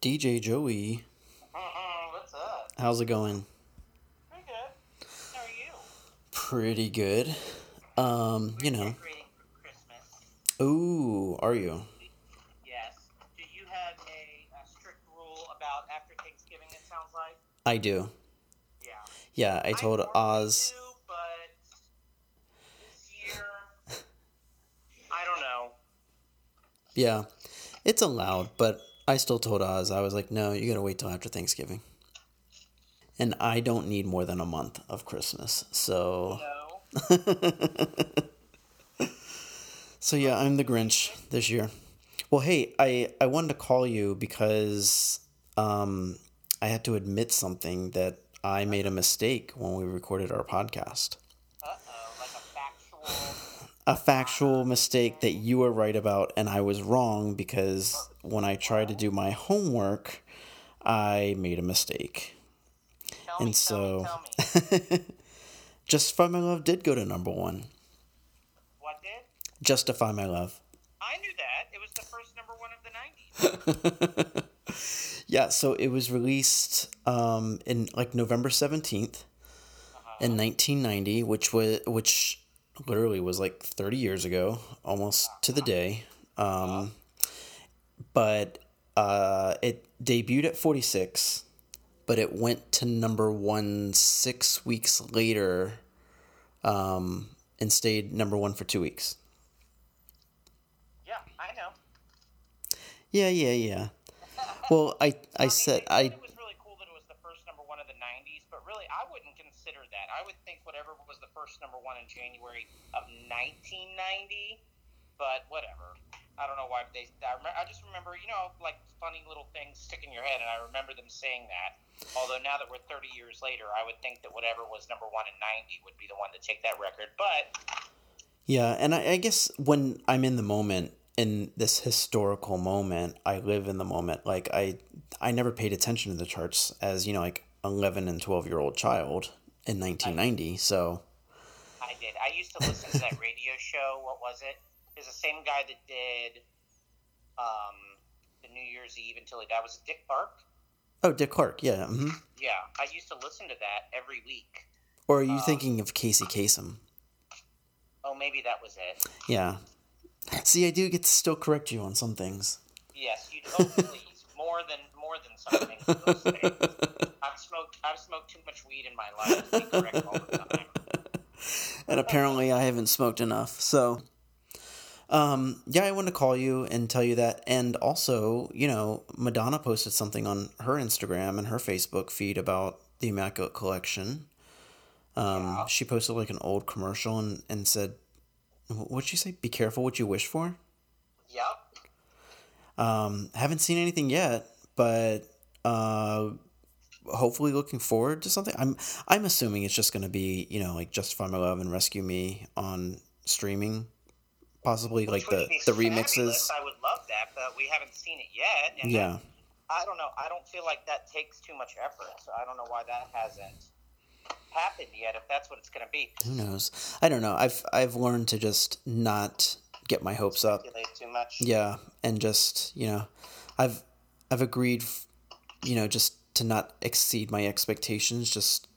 DJ Joey, what's up? how's it going? Pretty good. How are you? Pretty good. Um, you know. Christmas. Ooh, are you? Yes. Do you have a, a strict rule about after Thanksgiving? It sounds like. I do. Yeah. Yeah, I told normally Oz. do, but this year, I don't know. Yeah, it's allowed, but I still told Oz. I was like, no, you gotta wait till after Thanksgiving. And I don't need more than a month of Christmas, so. No. So yeah, I'm the Grinch this year. Well, hey, I I wanted to call you because um, I had to admit something that I made a mistake when we recorded our podcast. Uh oh. Like a factual. A factual mistake that you were right about and I was wrong because when I tried to do my homework, I made a mistake. Tell me. And so, Tell me. Tell me. Justify My Love did go to number one. What did? Justify My Love. I knew that. It was the first number one of the '90s. Yeah, so it was released um, in like November 17th in 1990, which was which literally was like 30 years ago, almost to the day. Um, but uh, it debuted at 46, but it went to number one six weeks later um, and stayed number one for two weeks. Yeah, I know. Yeah, yeah, yeah. Well, I I said I It was really cool that it was the first number one of the '90s, but really, I wouldn't consider that. I would think whatever was the first number one in January of 1990. But whatever. I don't know why they. I, I just remember, you know, like funny little things stick in your head, and I remember them saying that. Although now that we're 30 years later, I would think that whatever was number one in '90 would be the one to take that record. But Yeah, and I, I guess when I'm in the moment, in this historical moment, I live in the moment. Like I, I never paid attention to the charts as you know, like eleven and twelve year old child in 1990. So I did. I used to listen to that radio show. What was it? It's the same guy that did um, the New Year's Eve until he died. Was it Dick Clark? oh, Dick Clark, yeah. hmm Yeah, I used to listen to that every week. Or are you Uh, thinking of Casey Kasem? Oh, maybe that was it. Yeah. See, I do get to still correct you on some things. Yes, you. Oh, please, more than more than something. Those things. I've smoked. I've smoked too much weed in my life to be correct all the time. and apparently I haven't smoked enough. So, um, yeah, I wanted to call you and tell you that. And also, you know, Madonna posted something on her Instagram and her Facebook feed about the Immaculate Collection. Um, Yeah. She posted like an old commercial and, and said, what'd she say? Be careful what you wish for. Yep. Um, haven't seen anything yet, but uh, hopefully looking forward to something. I'm I'm assuming it's just going to be you know like Justify My Love and Rescue Me on streaming, possibly like Which would the the fabulous. remixes. I would love that, but we haven't seen it yet. And Yeah, I don't know. I don't feel like that takes too much effort. So I don't know why that hasn't happened yet. If that's what it's going to be, who knows? I don't know. I've I've learned to just not get my hopes up. too much. Yeah, and just you know, I've I've agreed, you know, just to not exceed my expectations. Just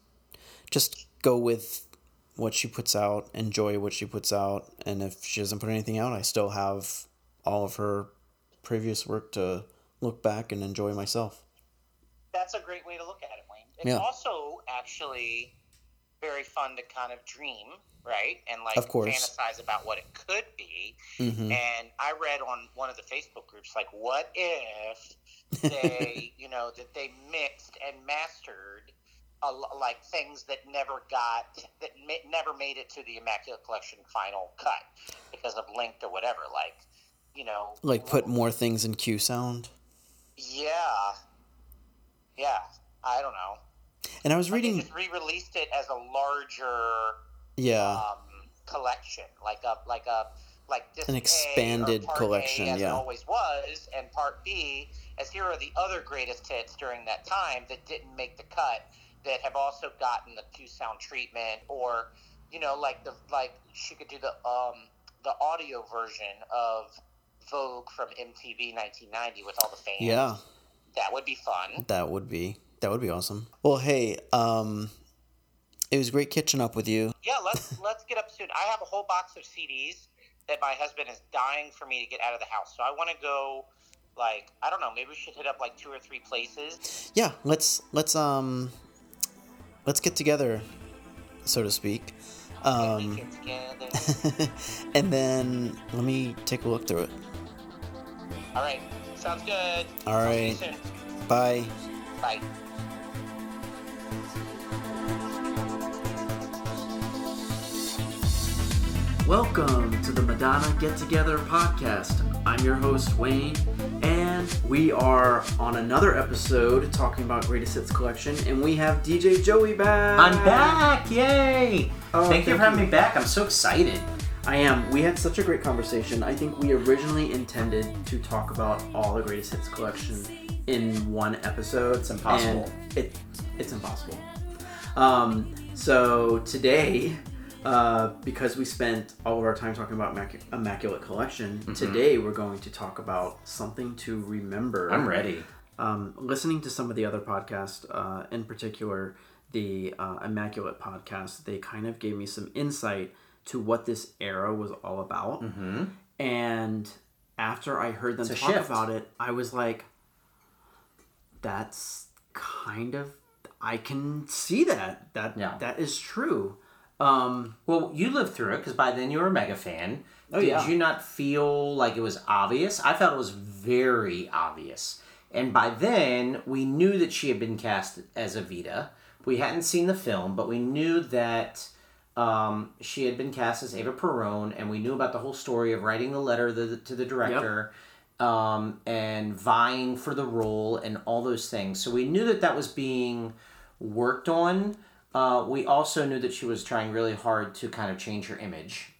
just go with what she puts out, enjoy what she puts out, and if she doesn't put anything out, I still have all of her previous work to look back and enjoy myself. That's a great way to look at it, Wayne. It's Yeah. also actually very fun to kind of dream, right? And like Of course. fantasize about what it could be. hmm And I read on one of the Facebook groups, like, what if they, you know, that they mixed and mastered a, like things that never got, that ma- never made it to the Immaculate Collection final cut because of linked or whatever. Like, you know, Like put more things in QSound. yeah, yeah. I don't know. And I was reading, just re-released it as a larger yeah, um, collection, like a like a like An expanded collection, A, as yeah. it always was, and part B as here are the other greatest hits during that time that didn't make the cut that have also gotten the QSound treatment, or you know, like the like she could do the um the audio version of Vogue from MTV 1990 with all the fans. yeah, That would be fun. That would be that would be awesome. Well, hey, um, it was great catching up with you. Yeah, let's let's get up soon. I have a whole box of CDs that my husband is dying for me to get out of the house. So I want to go like I don't know, maybe we should hit up like two or three places. Yeah, let's let's um let's get together, so to speak. Um, and then let me take a look through it. All right, sounds good. All Talk to you right. soon. Bye. Bye. Welcome to the Madonna Get Together podcast. I'm your host, Wayne, and we are on another episode talking about Greatest Hits Collection, and we have DJ Joey back. I'm back! Yay! Oh, thank you for having you. me back. I'm so excited. I am. We had such a great conversation. I think we originally intended to talk about all the Greatest Hits Collection in one episode. It's impossible. It, it's impossible. Um, so today, uh, because we spent all of our time talking about Immac- Immaculate Collection, Mm-hmm. today we're going to talk about something to remember. I'm ready. Um, listening to some of the other podcasts, uh, in particular the uh, Immaculate podcast, they kind of gave me some insight to what this era was all about. Mm-hmm. And after I heard them talk shift. about it, I was like, "That's kind of I can see that that Yeah. that is true." Um, Well, you lived through it because by then you were a mega fan. Oh, Did yeah. you not feel like it was obvious? I felt it was very obvious. And by then, we knew that she had been cast as Evita. We hadn't seen the film, but we knew that um, she had been cast as Ava Perón, and we knew about the whole story of writing the letter the, to the director um, and vying for the role and all those things. So we knew that that was being worked on. Uh, we also knew that she was trying really hard to kind of change her image.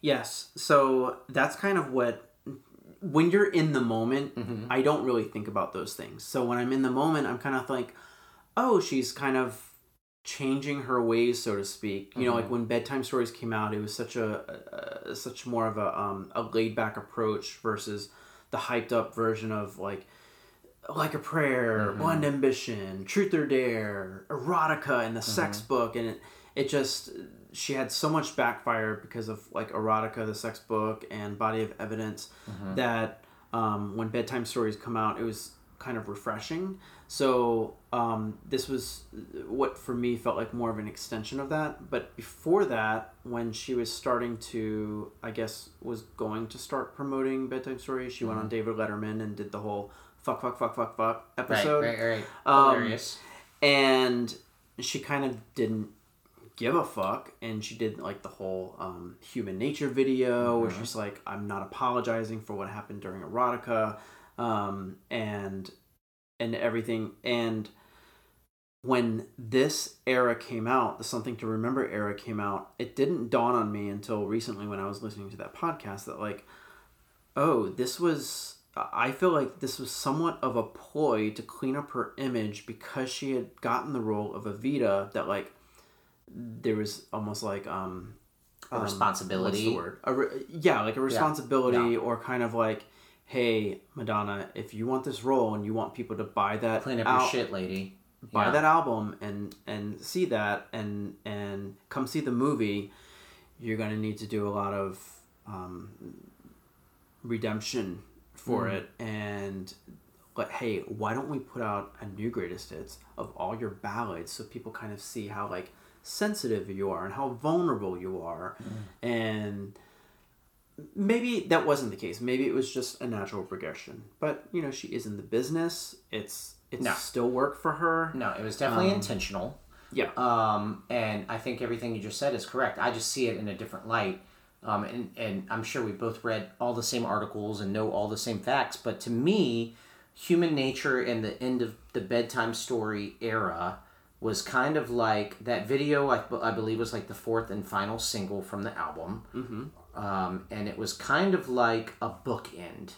Yes. So that's kind of what when you're in the moment, Mm-hmm. I don't really think about those things. So when I'm in the moment, I'm kind of like, oh, she's kind of changing her ways, so to speak. You know, Mm-hmm. like when bedtime stories came out, it was such a, a such more of a um, a laid back approach versus the hyped up version of like like a prayer, Mm-hmm. blind ambition, truth or dare, erotica, and the sex Mm-hmm. book, and it it just she had so much backfire because of like erotica, the sex book, and body of evidence Mm-hmm. that um, when bedtime stories come out, it was kind of refreshing. So um, this was what for me felt like more of an extension of that. But before that, when she was starting to, I guess, was going to start promoting bedtime stories, she went on David Letterman and did the whole fuck fuck fuck fuck fuck episode right, right, right. Um, Hilarious. and she kind of didn't give a fuck and she did like the whole um, human nature video where she's like i'm not apologizing for what happened during erotica um, and and everything and when this era came out the something to remember era came out it didn't dawn on me until recently when i was listening to that podcast that like oh this was i feel like this was somewhat of a ploy to clean up her image because she had gotten the role of evita that like there was almost like um A um, responsibility. what's the word? A re- yeah like a responsibility or kind of like hey madonna if you want this role and you want people to buy that Clean up al- your shit, lady. buy Yeah. that album and and see that and and come see the movie you're to need to do a lot of um, redemption for Mm. it and but hey why don't we put out a new greatest hits of all your ballads so people kind of see how like sensitive you are and how vulnerable you are Mm. and maybe that wasn't the case maybe it was just a natural progression but you know she is in the business it's it's No. still work for her No, it was definitely Um, intentional. yeah Um, and I think everything you just said is correct. I just see it in a different light. Um, and, and I'm sure we both read all the same articles and know all the same facts. But to me, human nature and the end of the bedtime story era was kind of like that video, I, I believe, was like the fourth and final single from the album. Mm-hmm. Um, and it was kind of like a bookend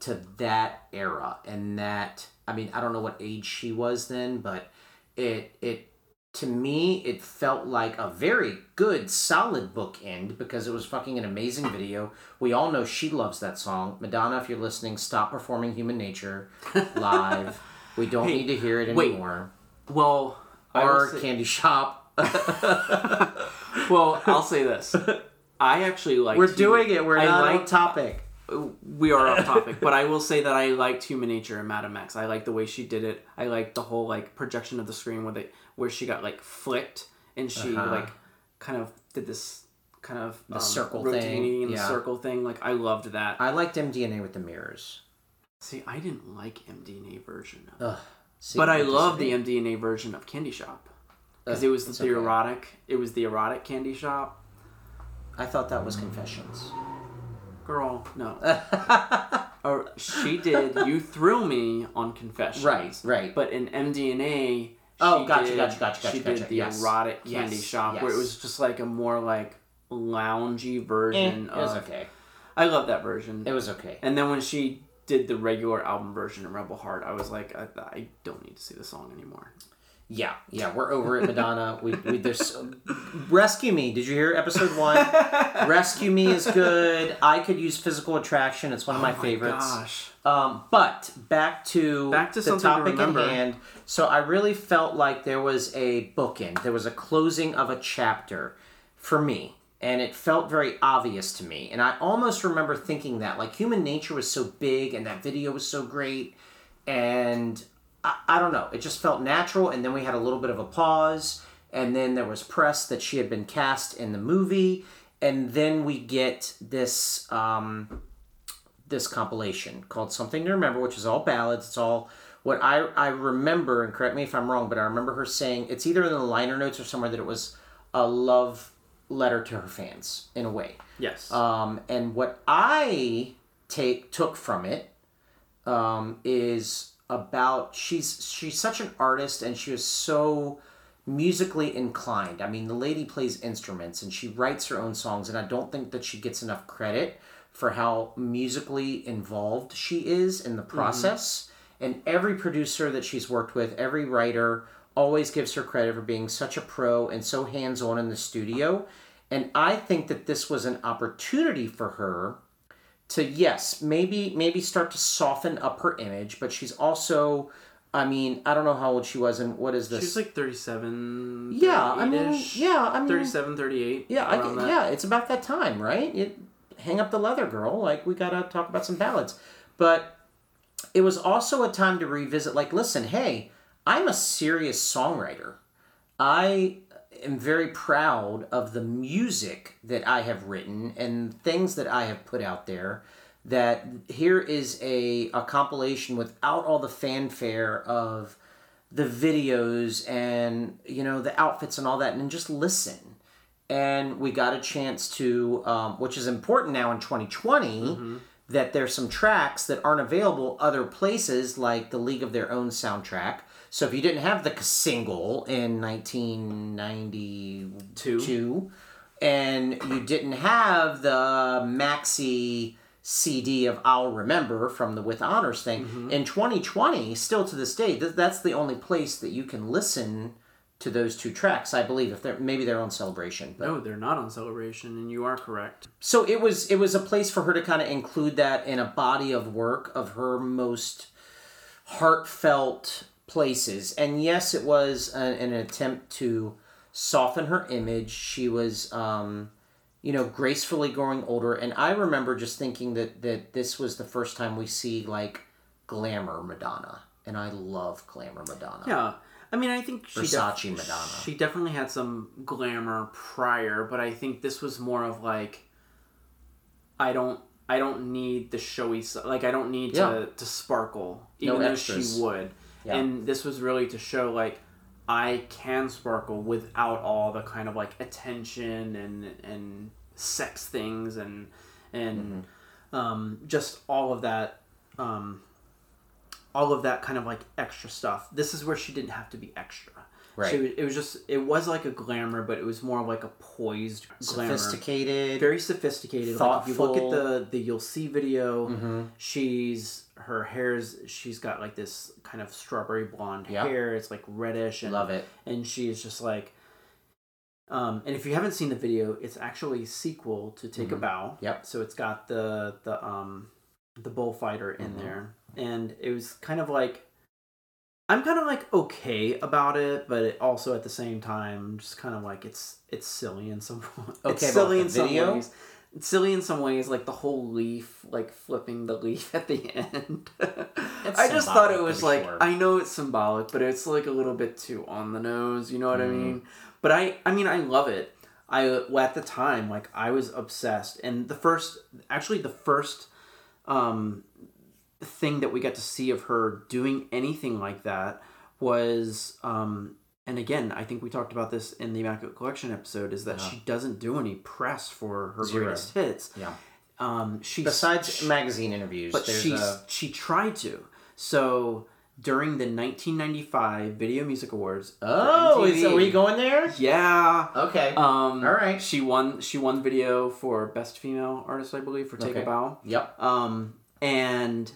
to that era. And that, I mean, I don't know what age she was then, but it, it to me, it felt like a very good, solid bookend because it was fucking an amazing video. We all know she loves that song. Madonna, if you're listening, stop performing Human Nature live. we don't Hey, need to hear it wait. anymore. Well, our say- Candy Shop. well, I'll say this. I actually like. We're doing it. We're I not on topic. we are off topic, but I will say that I liked Human Nature and Madame X. I like the way she did it. I like the whole like projection of the screen where they where she got like flicked and she Uh-huh. like kind of did this kind of um, circle thing, yeah. the circle thing. Like I loved that. I liked MDNA with the mirrors. See, I didn't like MDNA version of, Ugh. See, but I love the. MDNA version of Candy Shop because it was the okay. erotic. It was the erotic Candy Shop. I thought that was Confessions. Girl, no. or she did "You Thrill Me" on Confessions. Right, right. But in MDNA, she Oh, gotcha, did, gotcha, gotcha, She gotcha, did the Yes. erotic candy Yes, shop where it was just like a more like loungy Eh, version it was okay. I love that version. It was okay. and then when she did the regular album version of Rebel Heart, I was like, I, I don't need to see the song anymore. Yeah, yeah, we're over it, Madonna. We, we there's Rescue Me. Did you hear episode one? Rescue Me is good. I could use Physical Attraction. It's one of my, Oh favorites. Gosh. Um, but back to Back to the to topic at hand. So I really felt like there was a bookend. There was a closing of a chapter for me, and it felt very obvious to me. And I almost remember thinking that like Human Nature was so big, and that video was so great, and I, I don't know. It just felt natural. And then we had a little bit of a pause, and then there was press that she had been cast in the movie, and then we get this. Um, this compilation called Something to Remember, which is all ballads. It's all what I, I remember, and correct me if I'm wrong, but I remember her saying it's either in the liner notes or somewhere that it was a love letter to her fans in a way. Yes. Um, and what I take took from it um, is about she's she's such an artist and she was so musically inclined. I mean, the lady plays instruments and she writes her own songs, and I don't think that she gets enough credit for how musically involved she is in the mm-hmm. process. And every producer that she's worked with, every writer, always gives her credit for being such a pro and so hands on in the studio. And I think that this was an opportunity for her to yes, maybe maybe start to soften up her image, but she's also I mean, I don't know how old she was and what is this? She's like 37. yeah, I mean, yeah, I mean, 37, 38. yeah, I, that. yeah, it's about that time, right? It, hang up the leather, girl. Like we gotta talk about some ballads, but it was also a time to revisit. Like, listen, hey, I'm a serious songwriter. I am very proud of the music that I have written and things that I have put out there. That here is a, a compilation without all the fanfare of the videos and you know the outfits and all that and just listen and we got a chance to um, which is important now in 2020 that there's some tracks that aren't available other places like the league of their own soundtrack so if you didn't have the single in 1992 and you didn't have the maxi cd of i'll remember from the with honors thing mm-hmm. in 2020 still to this day th- that's the only place that you can listen to those two tracks i believe if they're maybe they're on celebration but No, they're not on Celebration, and you are correct. so it was it was a place for her to kind of include that in a body of work of her most heartfelt places. And yes it was an, an attempt to soften her image. She was um you know gracefully growing older. And i remember just thinking that that this was the first time we see like glamour madonna. And i love glamour madonna. Yeah, I mean, I think she Versace Madonna. She definitely had some glamour prior, but I think this was more of like, I don't, I don't need the showy, like I don't need Yeah. to to sparkle, No even though she would. Yeah. And this was really to show like. I can sparkle without all the kind of like attention and and sex things and and Mm-hmm. um, just all of that um, all of that kind of like extra stuff. This is where she didn't have to be extra. Right. So it, was just it was like a glamour, but it was more like a poised glamour. sophisticated Very sophisticated. Like if you look at the the you'll see video, she's her hair's she's got like this kind of strawberry blonde Yep. hair. It's like reddish and Love it. and she's just like um and if you haven't seen the video it's actually a sequel to take a Mhm. bow Yep. so it's got the the um the bullfighter in Mhm. there and it was kind of like i'm kind of like okay about it but it also at the same time just kind of like it's it's silly in some Okay it's silly in some ways it's silly in some ways like the whole leaf like flipping the leaf at the end i just thought it was like sure. i know it's symbolic but it's like a little bit too on the nose you know what i Mhm. mean but i i mean i love it i well, at the time like i was obsessed and the first actually the first um thing that we got to see of her doing anything like that was um and again i think we talked about this in the immaculate collection episode is that Uh-huh. she doesn't do any press for her Zero. greatest hits Yeah. um she Besides she- magazine interviews, but she a she tried to so during the 1995 video music awards Oh, is, are we going there? yeah Okay. um All right. she won she won video for best female artist i believe for take Okay. a bow yep. um, and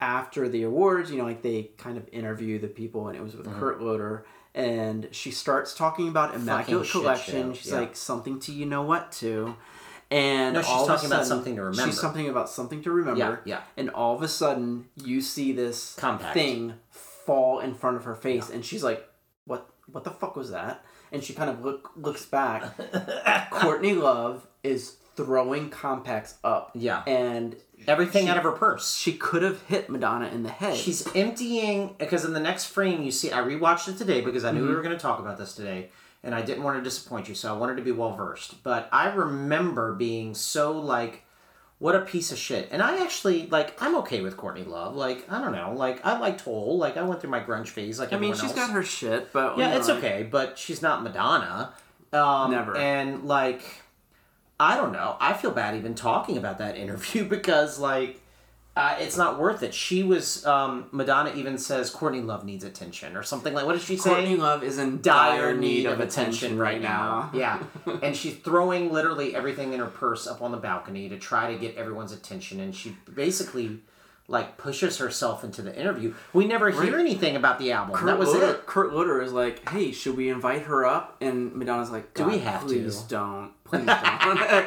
after the awards, you know, like they kind of interview the people, and it was with Mhm. Kurt Loder, and she starts talking about Immaculate shit Collection. show, She's yeah. like something to you know what to, and No, she's all of a talking about sudden- something to remember. She's something about something to remember, Yeah. Yeah. and all of a sudden you see this Compact. thing fall in front of her face, and she's like, "What? What the fuck was that?" And she kind of look looks back. Courtney Love is throwing compacts up, yeah. and Everything she- out of her purse. she could have hit Madonna in the head. She's emptying because in the next frame you see I rewatched it today because I knew Mm-hmm. we were going to talk about this today and I didn't want to disappoint you so I wanted to be well versed but I remember being so like what a piece of shit and I actually like I'm okay with Courtney Love like I don't know like I like Hole like I went through my grunge phase like I mean, she's else. got her shit, but yeah it's like- okay but she's not Madonna um, Never. and like I don't know I feel bad even talking about that interview because like uh, it's not worth it. She was um, Madonna even says Courtney Love needs attention or something like what did she say? Courtney Love is in dire need of attention right now. now. yeah, and she's throwing literally everything in her purse up on the balcony to try to get everyone's attention, and she basically like pushes herself into the interview. We never hear anything about the album. Kurt that was Loder, it. Kurt Loder is like, "Hey, should we invite her up?" And Madonna's like, Do we "God, have to?" please don't, please don't."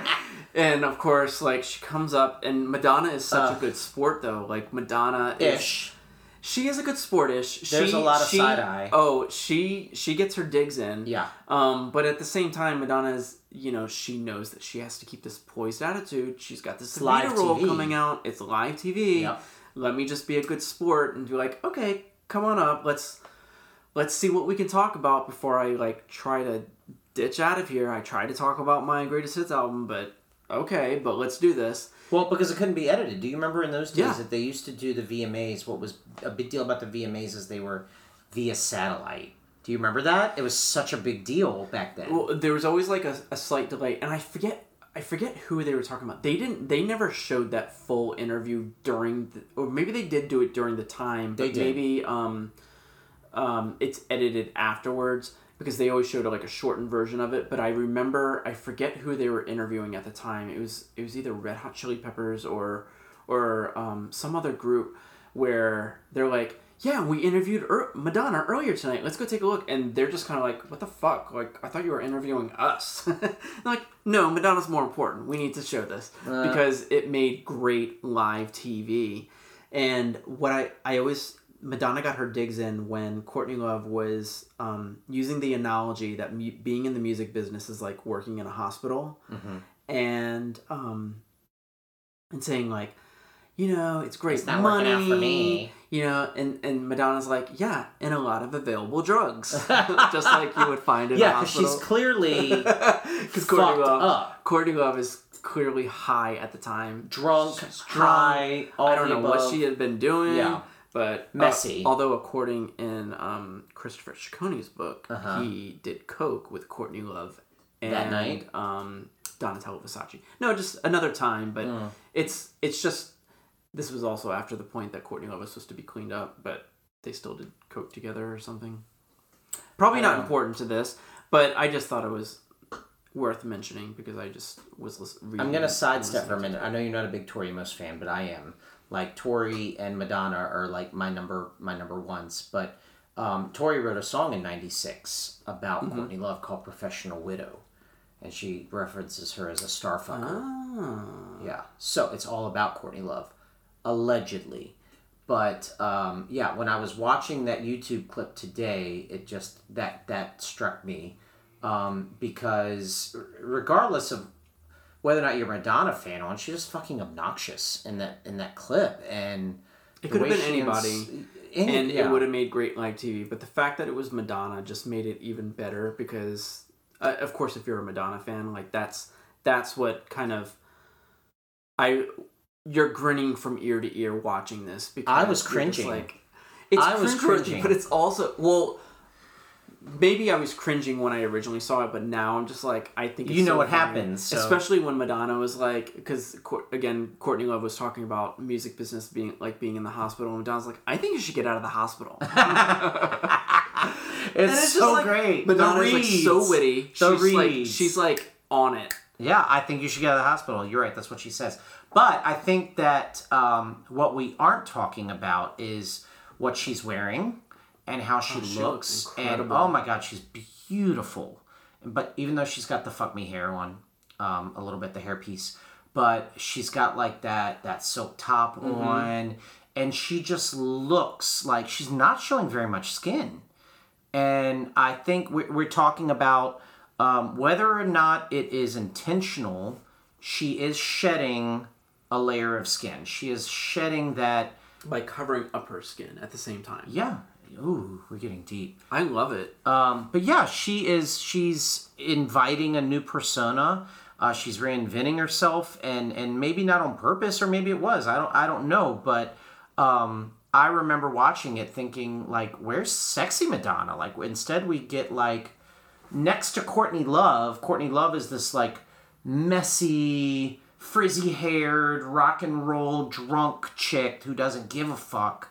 and of course, like she comes up, and Madonna is such Ugh. a good sport, though. Like Madonna is, Ish. she is a good sportish. There's she, a lot of she- side eye. Oh, she she gets her digs in. Yeah. Um, but at the same time, Madonna is, you know, she knows that she has to keep this poised attitude. She's got this live role TV. coming out. It's live TV. Yep. Let me just be a good sport and be like, okay, come on up. Let's let's see what we can talk about before I like try to ditch out of here. I tried to talk about my greatest hits album, but okay, but let's do this. Well, because it couldn't be edited. Do you remember in those days Yeah. that they used to do the VMAs? What was a big deal about the VMAs is they were via satellite. Do you remember that? It was such a big deal back then. Well, there was always like a, a slight delay, and I forget I forget who they were talking about. They didn't. They never showed that full interview during, the, or maybe they did do it during the time. But They did. maybe um, um, it's edited afterwards because they always showed like a shortened version of it. But I remember I forget who they were interviewing at the time. It was it was either Red Hot Chili Peppers or or um, some other group where they're like. Yeah, we interviewed er- Madonna earlier tonight. Let's go take a look. And they're just kind of like, "What the fuck? Like, I thought you were interviewing us." Like, "No, Madonna's more important. We need to show this Uh. because it made great live TV." And what I I always Madonna got her digs in when Courtney Love was um, using the analogy that mu- being in the music business is like working in a hospital, Mhm. and um, and saying like, you know, it's great It's not money, working out for me. you know, and and Madonna's like, yeah, and a lot of available drugs, just like you would find in a yeah, because she's clearly because Courtney Love, up, Courtney Love is clearly high at the time. drunk, She's drunk. high. All I don't know what she had been doing. Yeah. But uh, Messy. although according in um, Christopher Ciccone's book, Uh-huh. he did coke with Courtney Love and That night? um, Donatella Versace. No, just another time. But Mm. it's it's just this was also after the point that Courtney Love was supposed to be cleaned up, but they still did coke together or something. Probably not important to this, but I just thought it was worth mentioning because I just was lis- reading. I'm gonna sidestep for a minute. I know you're not a big Tori Amos fan, but I am. Like Tori and Madonna are like my number my number ones, but um, Tori wrote a song in '96 about Courtney Love called "Professional Widow," and she references her as a starfucker. Ah. Yeah. So it's all about Courtney Love, allegedly. But um, yeah, when I was watching that YouTube clip today, it just that that struck me um, because regardless of whether or not you're a Madonna fan on, she's just fucking obnoxious in that in that clip, and It could have been anybody, any- and yeah. it would have made great live TV. But the fact that it was Madonna just made it even better because, uh, of course, if you're a Madonna fan, like that's that's what kind of I you're grinning from ear to ear watching this because I was cringing. Like it's I was cringing. but it's also well. Maybe I was cringing when I originally saw it, but now I'm just like I think it's You know so what funny. happens, so- especially when Madonna was like, because again, Courtney Love was talking about music business being like being in the hospital, and Madonna's like, I think you should get out of the hospital. it's, it's so like, great. Madonna's like so witty. The she's like she's like on it. Yeah, I think you should get out of the hospital. You're right. That's what she says. But I think that um, what we aren't talking about is what she's wearing and how she she looks. looks and oh my God, she's beautiful. But even though she's got the fuck me hair on, um, a little bit the hairpiece, but she's got like that that silk top Mm-hmm. on, and she just looks like she's not showing very much skin and I think we're, we're talking about um, whether or not it is intentional. She is shedding a layer of skin. She is shedding that. By covering up her skin at the same time. Yeah. Ooh, we're getting deep. I love it. Um, but yeah, she is. She's inviting a new persona. Uh, she's reinventing herself, and and maybe not on purpose, or maybe it was. I don't. I don't know. But um, I remember watching it, thinking like, "Where's sexy Madonna?" Like instead, we get like next to Courtney Love. Courtney Love is this like messy, frizzy-haired, rock and roll drunk chick who doesn't give a fuck.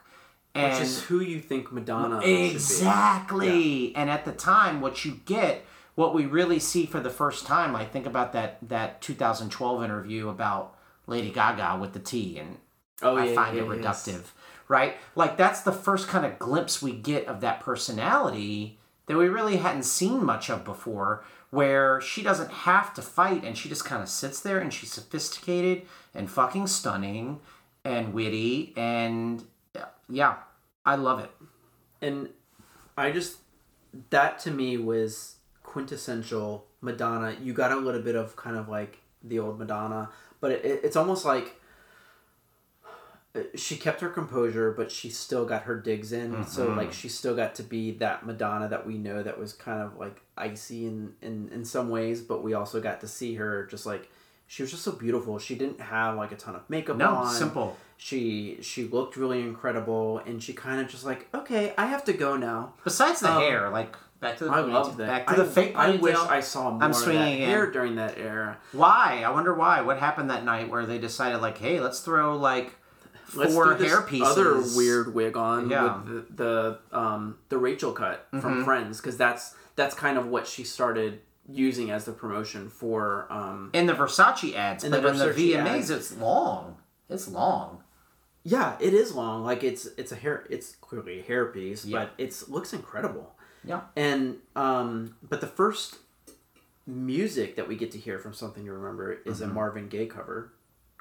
And Which is who you think Madonna. Exactly. And at the time, what you get, what we really see for the first time, I think about that that 2012 interview about Lady Gaga with the T, and Oh I yeah, find yeah, it yes. reductive, right? Like that's the first kind of glimpse we get of that personality that we really hadn't seen much of before. Where she doesn't have to fight, and she just kind of sits there, and she's sophisticated and fucking stunning and witty, and yeah, I love it. and I just that to me was quintessential Madonna. You got a little bit of kind of like the old Madonna, but it, it- it's almost like she kept her composure, but she still got her digs in. So like she still got to be that Madonna that we know that was kind of like icy in, in in some ways, but we also got to see her just like she was just so beautiful. She didn't have like a ton of makeup No, on. simple. She she looked really incredible, and she kind of just like okay, I have to go now. Besides the Um, hair, like back to the I love that. Back to I, the fake I wish. I saw more I'm of that swinging again. hair during that era. Why? I wonder why. What happened that night where they decided like, hey, let's throw like four hair pieces. Other weird wig on Yeah. with the, the um the Rachel cut from Friends because that's that's kind of what she started using as the promotion for um in the Versace ads, In but the in the VMAs, ads. it's long. It's long. yeah it is long like it's it's a hair it's clearly a hair piece Yeah. but it's looks incredible Yeah. and um but the first music that we get to hear from something to remember is Mm-hmm. a Marvin Gaye cover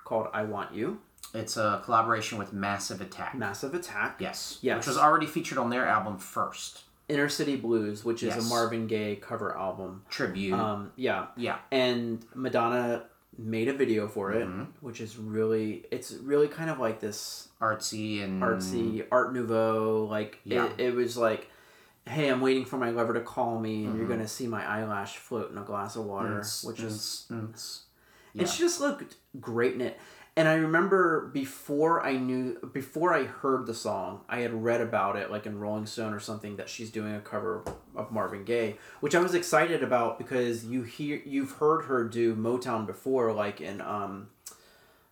called I Want You It's a collaboration with Massive Attack. Massive Attack yes. Yes. Which was already featured on their album first. Inner City Blues which is Yes. a Marvin Gaye cover album Tribute. um yeah yeah. and Madonna made a video for it Mm-hmm. which is really it's really kind of like this Artsy and artsy art nouveau like. Yeah. it, it was like hey i'm waiting for my lover to call me and you're gonna see my eyelash float in a glass of water Mm, which is mm. and she just looked great in it and i remember before i knew before i heard the song i had read about it like in rolling stone or something that she's doing a cover of marvin gaye which i was excited about because you hear you've heard her do motown before like in um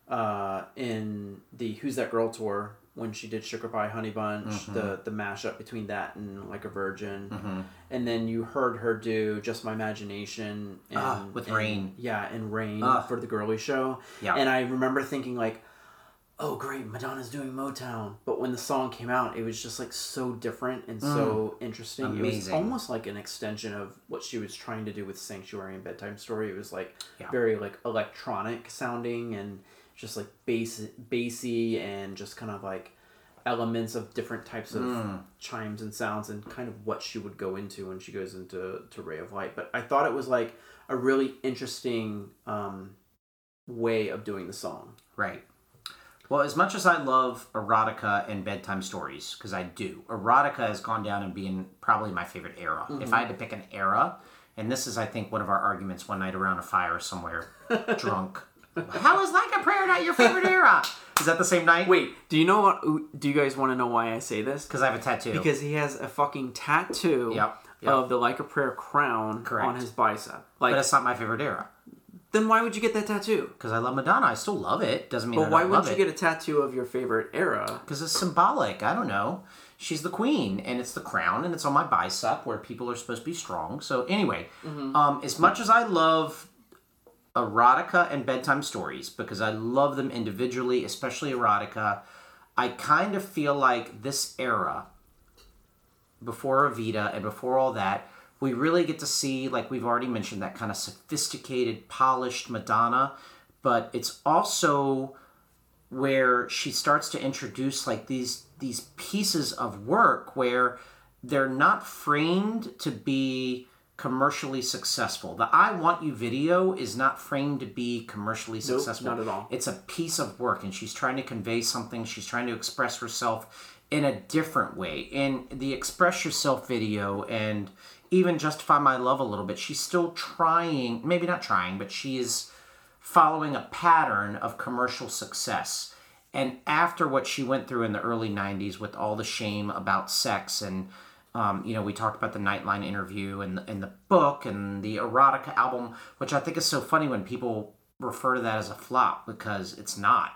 uh in the who's that girl tour when she did sugar pie honey bunch the the mashup between that and like a virgin and then you heard her do just my imagination and, Ah, with and- Rain. yeah and rain Ah. for the girly show Yeah. and i remember thinking like oh great, Madonna's doing Motown. But when the song came out, it was just like so different and so interesting. It was Mm. Almost like an extension of what she was trying to do with Sanctuary and Bedtime Story. It was like Yeah. very like electronic sounding and just like bass bassy and just kind of like elements of different types of Mm. chimes and sounds and kind of what she would go into when she goes into to Ray of Light. But I thought it was like a really interesting um, way of doing the song. Right. Well, as much as I love erotica and bedtime stories, because I do, erotica has gone down and being probably my favorite era. If I had to pick an era, and this is, I think, one of our arguments one night around a fire somewhere, drunk. How is like a prayer not your favorite era? Is that the same night? Wait, do you know what? Do you guys want to know why I say this? because I have a tattoo. Because he has a fucking tattoo Yep, yep. of the Like a Prayer crown Correct. on his bicep. but Like, it's not my favorite era. then why would you get that tattoo? Because I love Madonna, I still love it. Doesn't mean I But don't why wouldn't you it. get a tattoo of your favorite era? because it's symbolic. I don't know. She's the queen, and it's the crown, and it's on my bicep where people are supposed to be strong. So anyway, um, as much as I love erotica and bedtime stories because I love them individually, especially erotica, I kind of feel like this era, before Evita and before all that, we really get to see, like we've already mentioned, that kind of sophisticated, polished Madonna, but it's also where she starts to introduce like these these pieces of work where they're not framed to be commercially successful. The I Want You video is not framed to be commercially successful. not at all. It's a piece of work and she's trying to convey something, she's trying to express herself in a different way. In the Express Yourself video and even Justify My Love a little bit, she's still trying, maybe not trying, but she is following a pattern of commercial success. And after what she went through in the early 90s with all the shame about sex, and, um, you know, we talked about the Nightline interview and, and the book and the erotica album, which I think is so funny when people refer to that as a flop because it's not.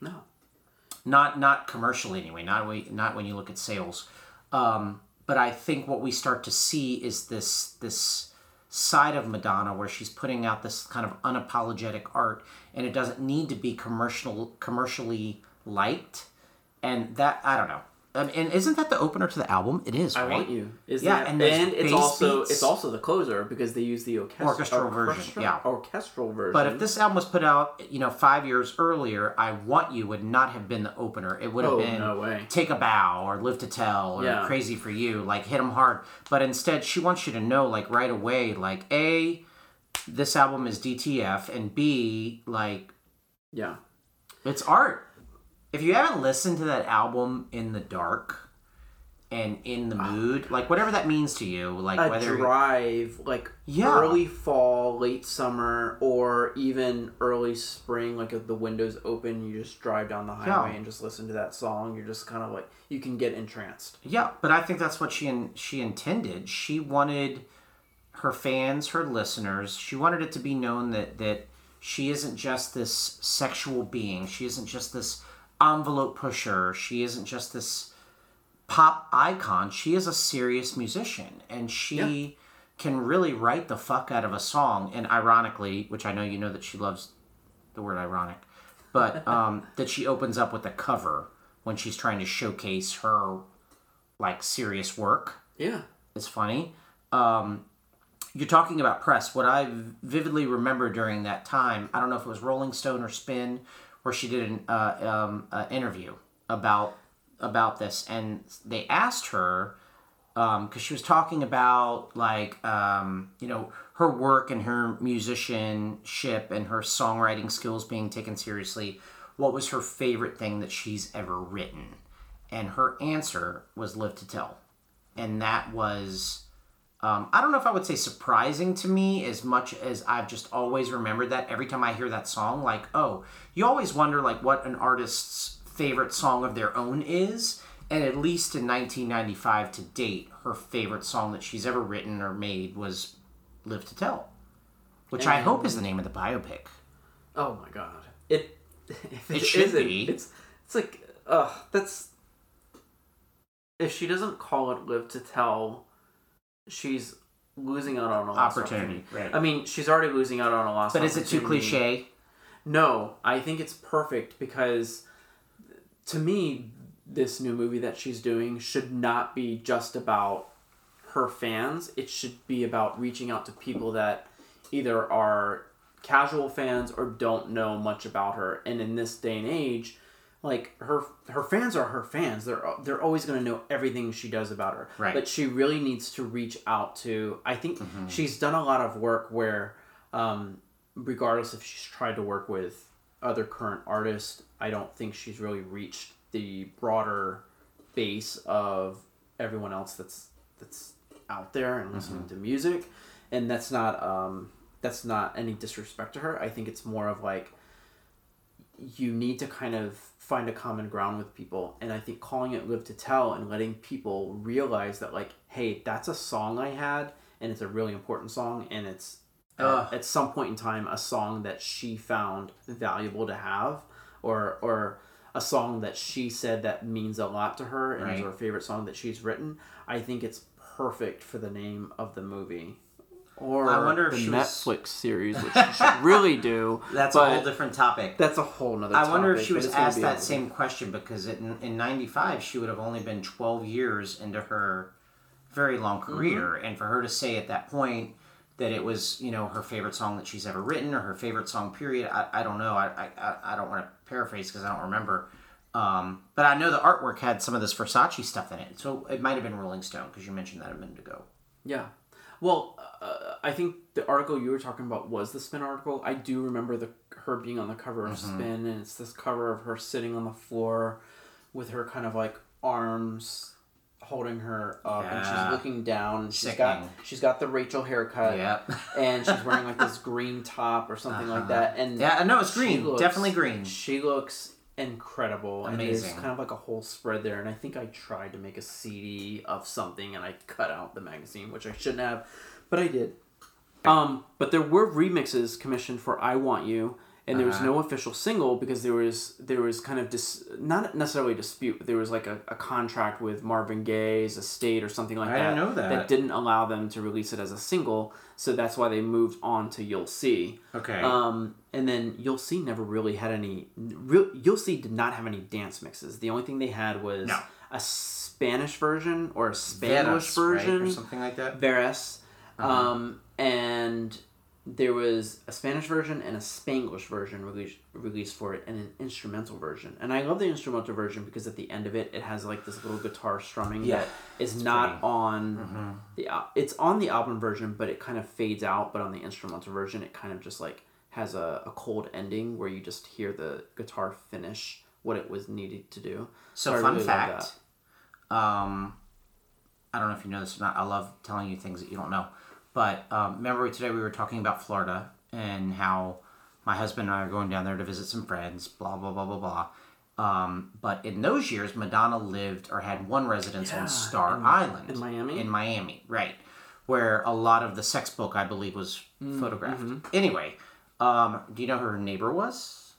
No. Not not commercially anyway. Not when, not when you look at sales. Um, but I think what we start to see is this this side of Madonna where she's putting out this kind of unapologetic art, and it doesn't need to be commercial commercially liked. And that I don't know. Um, and isn't that the opener to the album? It is. I right? want you. Is Yeah, that, and and, it's also beats. it's also the closer because they use the orchestra, Orchestral version, orchestra- yeah. orchestral version. But if this album was put out, you know, five years earlier, I Want You would not have been the opener. It would have Oh, been no. Take a Bow or Live to Tell or Yeah. Crazy for You, like Hit 'em Hard. But instead, she wants you to know, like, right away, like, A, this album is DTF, and B, like, yeah, it's art. If you haven't listened to that album in the dark and in the ah. mood, like, whatever that means to you, like, a whether. drive like Yeah. early fall, late summer, or even early spring. Like if the windows open, you just drive down the highway Yeah. and just listen to that song. You're just kind of like you can get entranced. Yeah, but I think that's what she in, she intended. She wanted her fans, her listeners, she wanted it to be known that that she isn't just this sexual being. She isn't just this envelope pusher. She isn't just this pop icon. She is a serious musician and she can really write the fuck out of a song and ironically, which I know you know that she loves the word ironic, but um, that she opens up with a cover when she's trying to showcase her like serious work. Yeah, It's funny. Um, you're talking about press. What I vividly remember during that time, I don't know if it was Rolling Stone or Spin, where she did an uh, um, uh, interview about about this, and they asked her because she was talking about like um, you know her work and her musicianship and her songwriting skills being taken seriously. What was her favorite thing that she's ever written? And her answer was "Live to Tell," and that was. Um, I don't know if I would say surprising to me as much as I've just always remembered that every time I hear that song, like, oh, you always wonder like what an artist's favorite song of their own is. And at least in 1995 to date, her favorite song that she's ever written or made was "Live to Tell," which I hope is the name of the biopic. Oh my god! It if It should isn't, be. It's it's like ugh. That's if she doesn't call it "Live to Tell," she's losing out on a of Opportunity, right. I mean, she's already losing out on a lot. But is it too cliche? No, I think it's perfect because to me, this new movie that she's doing should not be just about her fans. It should be about reaching out to people that either are casual fans or don't know much about her. And in this day and age, like her her fans are her fans. They're they're always going to know everything she does about her. Right. But she really needs to reach out to. I think she's done a lot of work where, um, regardless if she's tried to work with other current artists, I don't think she's really reached the broader base of everyone else that's that's out there and listening to music. And that's not um, that's not any disrespect to her. I think it's more of like you need to kind of find a common ground with people. And i think calling it live to tell and letting people realize that like hey that's a song i had and it's a really important song and it's uh, at some point in time a song that she found valuable to have or or a song that she said that means a lot to her and is her favorite song that she's written i think it's perfect for the name of the movie or I wonder if the she was- Netflix series, which she should really do. That's a whole different topic. That's a whole nother. I wonder if she was asked that same question because in in '95 she would have only been 12 years into her very long Mm-hmm. career, and for her to say at that point that it was you know her favorite song that she's ever written or her favorite song period, I, I don't know. I I, I don't want to paraphrase because I don't remember. Um, but I know the artwork had some of this Versace stuff in it, so it might have been Rolling Stone because you mentioned that a minute ago. Yeah. Well, I think the article you were talking about was the Spin article. I do remember the her being on the cover of Mm-hmm. Spin, and it's this cover of her sitting on the floor with her kind of like arms holding her up, and she's looking down. And she's got she's got the Rachel haircut, Yep. and she's wearing like this green top or something like that. And Uh-huh. Yeah, no, it's green. looks- Definitely green. She looks incredible, and Amazing. there's kind of like a whole spread there. And I think I tried to make a CD of something, and I cut out the magazine, which I shouldn't have, but I did. Um, but there were remixes commissioned for "I Want You," and there was Uh-huh. no official single because there was there was kind of dis not necessarily a dispute, but there was like a, a contract with Marvin Gaye's estate or something like I that didn't know that. that didn't allow them to release it as a single. So that's why they moved on to "You'll See." Okay. Um, and then You'll See never really had any. Real, You'll See did not have any dance mixes. The only thing they had was No. a Spanish version or a Spanglish Veras, right, version, or something like that. Veras, Uh-huh. um, and there was a Spanish version and a Spanglish version released released for it, and an instrumental version. And I love the instrumental version because at the end of it, it has like this little guitar strumming Yeah, that is not pretty. on Mm-hmm. the it's on the album version, but it kind of fades out. But on the instrumental version, it kind of just like has a, a cold ending where you just hear the guitar finish what it was needed to do. So, I fun really fact. Um, I don't know if you know this or not. I love telling you things that you don't know. But um, remember today we were talking about Florida and how my husband and I are going down there to visit some friends. Blah blah blah blah blah. Um, but in those years, Madonna lived or had one residence Yeah, on Star in- Island in Miami? In Miami, right, where a lot of the sex book, I believe, was Mm, photographed. mm-hmm. Anyway, um, do you know who her neighbor was?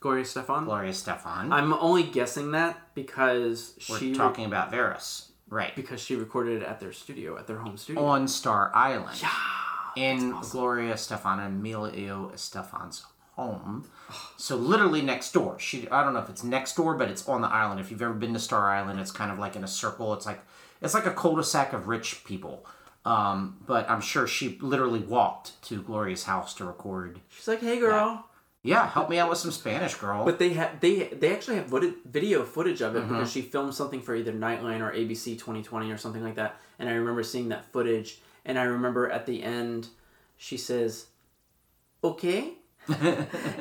Gloria Estefan. Gloria Estefan. I'm only guessing that because We're she talking about Veras, right? because she recorded it at their studio at their home studio. on Star Island. yeah. in Gloria Estefan and Emilio Estefan's home. So literally next door. She I don't know if it's next door, but it's on the island. If you've ever been to Star Island, it's kind of like in a circle. It's like it's like a cul-de-sac of rich people. Um, but I'm sure she literally walked to Gloria's house to record. She's like, "Hey, girl." Yeah, help me out with some Spanish, girl. But they had they they actually have video footage of it Mm-hmm. because she filmed something for either Nightline or ABC 2020 or something like that. And I remember seeing that footage, and I remember at the end, she says, "Okay,"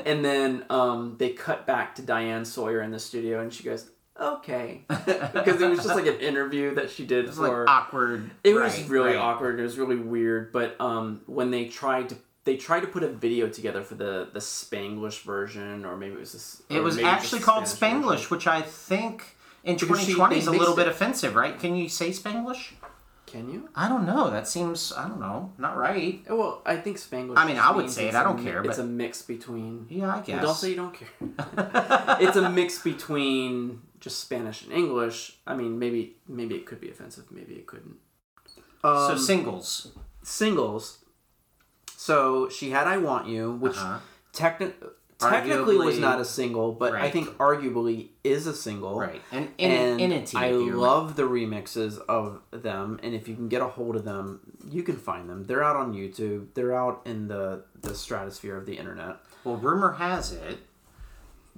and then um, they cut back to Diane Sawyer in the studio, and she goes, "Okay," because it was just like an interview that she did it's for. like awkward. It was really right. awkward. It was really weird. But um, when they tried to, they tried to put a video together for the the Spanglish version, or maybe it was this. It was actually called Spanish version. Spanglish, which I think in Because 2020 they is a little bit it. offensive, right? Can you say Spanglish? Can you? I don't know. That seems I don't know, not right. Oh, Well, I think Spanglish. I mean, I would say it, I don't care, It's a mix between. Yeah, I Well, guess. don't say you don't care. it's a mix between just Spanish and English. I mean, maybe maybe it could be offensive. Maybe it couldn't. so Um, singles. singles. So she had "I Want You," which Uh-huh. techni- technically was not a single, but I think arguably is a single. right, and in And in it, I love the remixes of them, and if you can get a hold of them, you can find them. They're out on YouTube. They're out in the the stratosphere of the internet. Well, rumor has it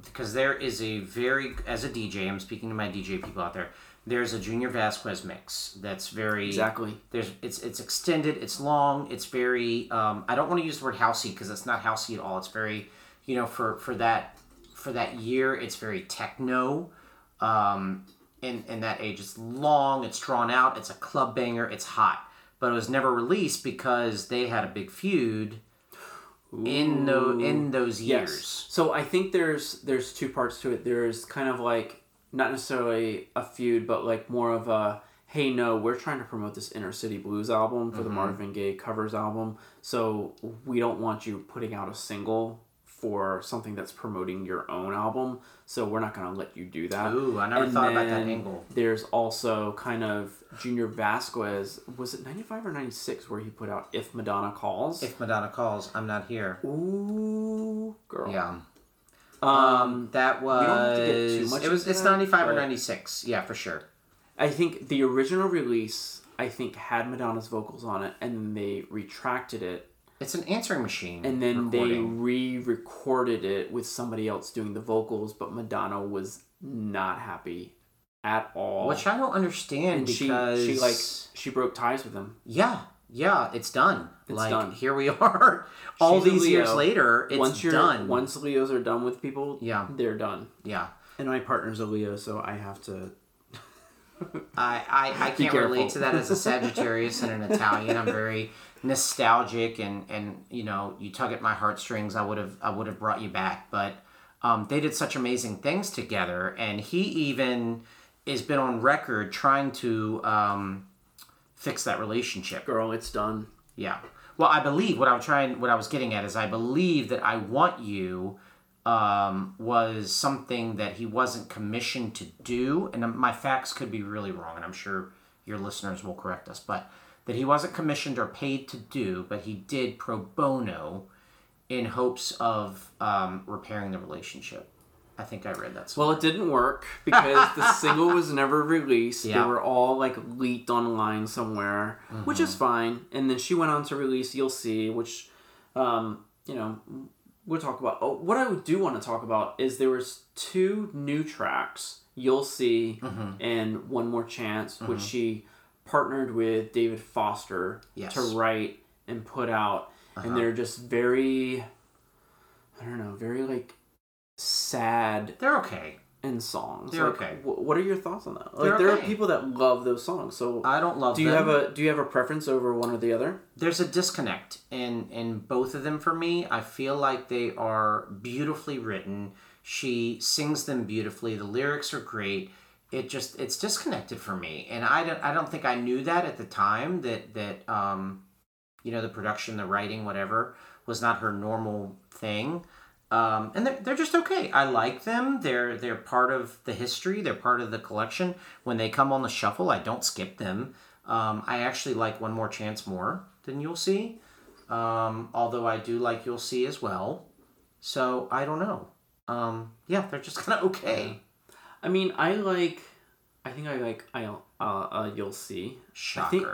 because there is a very as a DJ. I'm speaking to my DJ people out there. There's a Junior Vasquez mix that's very Exactly. There's it's it's extended. It's long. It's very. Um, I don't want to use the word housey because it's not housey at all. It's very, you know, for for that for that year, it's very techno. Um, in in that age, it's long. It's drawn out. It's a club banger. It's hot, but it was never released because they had a big feud in the in those years. Yes. So I think there's there's two parts to it. There's kind of like not necessarily a feud, but like more of a hey no, we're trying to promote this inner city blues album for the mm-hmm. Marvin Gaye covers album. So we don't want you putting out a single for something that's promoting your own album. So we're not gonna let you do that. Ooh, I never And thought about that angle. There's also kind of Junior Vasquez. Was it 95 or 96 where he put out If Madonna Calls? If Madonna calls, I'm not here. Ooh, girl. Yeah. Um, That was. don't have to get too much it was. into It's that, 95 or but- 96. Yeah, for sure. I think the original release, I think, had Madonna's vocals on it, and then they retracted it, It's an answering machine. and then they re-recorded it with somebody else doing the vocals, but Madonna was not happy at all. Which I don't understand and she because she like she broke ties with him. yeah yeah it's done It's like done. here we are all She's these years later it's once done once Leos are done with people, Yeah. they're done. yeah And my partner's a Leo, so I have to. I, I, I can't relate to that as a Sagittarius and an Italian. I'm very nostalgic and, and you know you tug at my heartstrings. I would have I would have brought you back, but um, they did such amazing things together, and he even has been on record trying to um, fix that relationship. Girl, it's done. Yeah. Well, I believe what I was trying, what I was getting at is, I believe that I want you um, was something that he wasn't commissioned to do, and my facts could be really wrong, and I'm sure your listeners will correct us, but that he wasn't commissioned or paid to do, but he did pro bono in hopes of um, repairing the relationship. I think I read that. Well, it didn't work because the single was never released. Yeah. They were all like leaked online somewhere, which Mm-hmm. is fine. And then she went on to release "You'll See," which, um, you know, we'll talk about. Oh, what I do want to talk about is there was two new tracks, "You'll See" Mm-hmm. and "One More Chance," which she partnered with David Foster Yes. to write and put out, and they're just very, I don't know, very like sad They're okay. and songs. They're Like, okay. wh- what are your thoughts on that? Like, They're there are people that love those songs. So, I don't love. do you them. have a do you have a preference over one or the other? there's a disconnect in in both of them for me. I feel like they are beautifully written. She sings them beautifully. The lyrics are great. It just it's disconnected for me, and I don't I don't think I knew that at the time that that um, you know the production, the writing, whatever was not her normal thing. Um, and they're, they're just okay. I like them. They're they're part of the history. They're part of the collection. When they come on the shuffle, I don't skip them. Um, I actually like One More Chance more than You'll See. Um, although I do like You'll See as well. So I don't know. Um, yeah, they're just kind of okay. I mean, I like. I think I like. I uh, uh you'll see. Shocker think,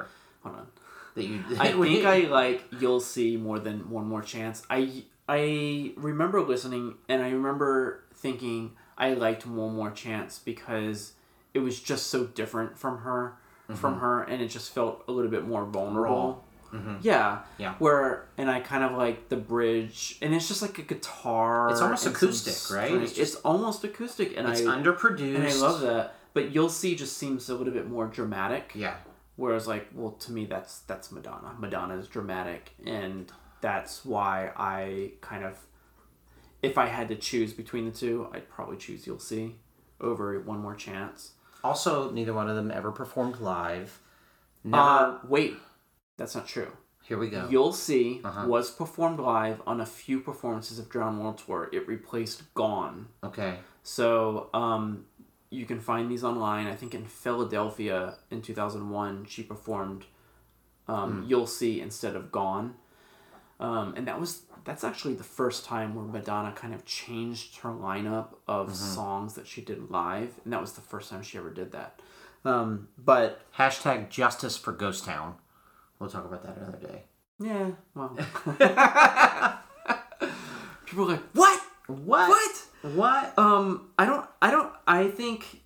hold on. that you. I think I like you'll see more than one more chance. I I remember listening and I remember thinking I liked one more chance because it was just so different from her from mm-hmm. her and it just felt a little bit more vulnerable. Mm-hmm. Yeah. Yeah. Where and I kind of like the bridge and it's just like a guitar. It's almost and some acoustic, right? It's It's, almost acoustic and It's I underproduced. and I love that. But you'll see just seems a little bit more dramatic. Yeah. Whereas like, well, to me that's that's Madonna. Madonna is dramatic, and that's why I kind of, if I had to choose between the two, I'd probably choose You'll See over One More Chance. Also, neither one of them ever performed live. Never. Uh, wait, that's not true. here we go. You'll See Uh-huh. was performed live on a few performances of Drowned World Tour. It replaced Gone. Okay. So um, you can find these online. I think in Philadelphia in 2001, she performed um, You'll See instead of Gone. Um, and that was that's actually the first time where Madonna kind of changed her lineup of Mm-hmm. songs that she did live, and that was the first time she ever did that. Um, but Hashtag justice for Ghost Town. We'll talk about that another day. yeah, well, people are like, what? What? What? What? Um, I don't, I don't, I think,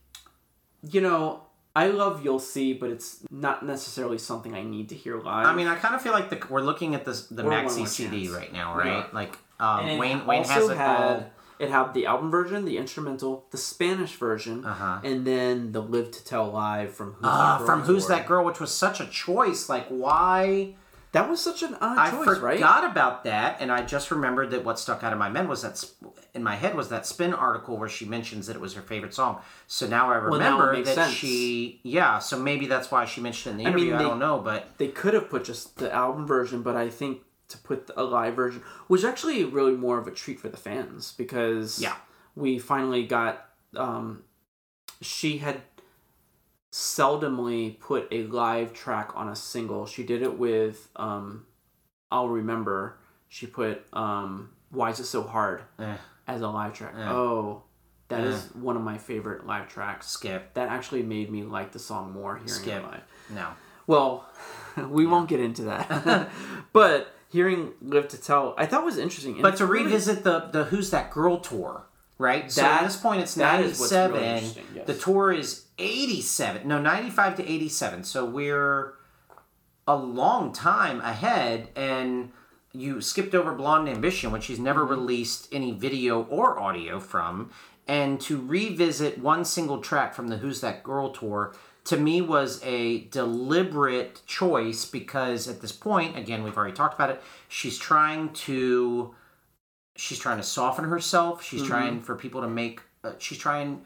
you know, I love You'll See, but it's not necessarily something I need to hear live. I mean, I kind of feel like the, we're looking at this the one maxi more CD chance. right now, right? Yeah. Like um, it Wayne Wayne has it had, all. It had the album version, the instrumental, the Spanish version, Uh-huh. and then the Live to Tell live from Who's Ah, That Girl from Who's. That Girl, which was such a choice. Like, why? That was such an odd I choice, right? forgot about that, and I just remembered that what stuck out of my head was that sp- in my head was that Spin article where she mentions that it was her favorite song. So now I remember makes that sense. she, yeah. So maybe that's why she mentioned it in the I mean, interview. I, don't know, but They could have put just the album version, but I think to put a live version was actually really more of a treat for the fans because Yeah. we finally got. Um, she had seldomly put a live track on a single. She did it with um, I'll remember. She put um, "Why Is It So Hard" eh, as a live track. Eh. Oh, that is Eh. one of my favorite live tracks. skip. That actually made me like the song more hearing Skip. it live. No. Well, we won't get into that. but hearing Live to Tell, I thought was interesting. And But to really- revisit the the Who's That Girl tour, right? so at this point, it's that ninety is what's really yes. The tour is eighty seven. No, ninety five to eighty seven. So we're a long time ahead, and you skipped over Blonde Ambition, which she's never Mm-hmm. released any video or audio from, and to revisit one single track from the Who's That Girl tour. To me, was a deliberate choice because at this point, again, we've already talked about it. She's trying to she's trying to soften herself she's trying for people to make uh, she's trying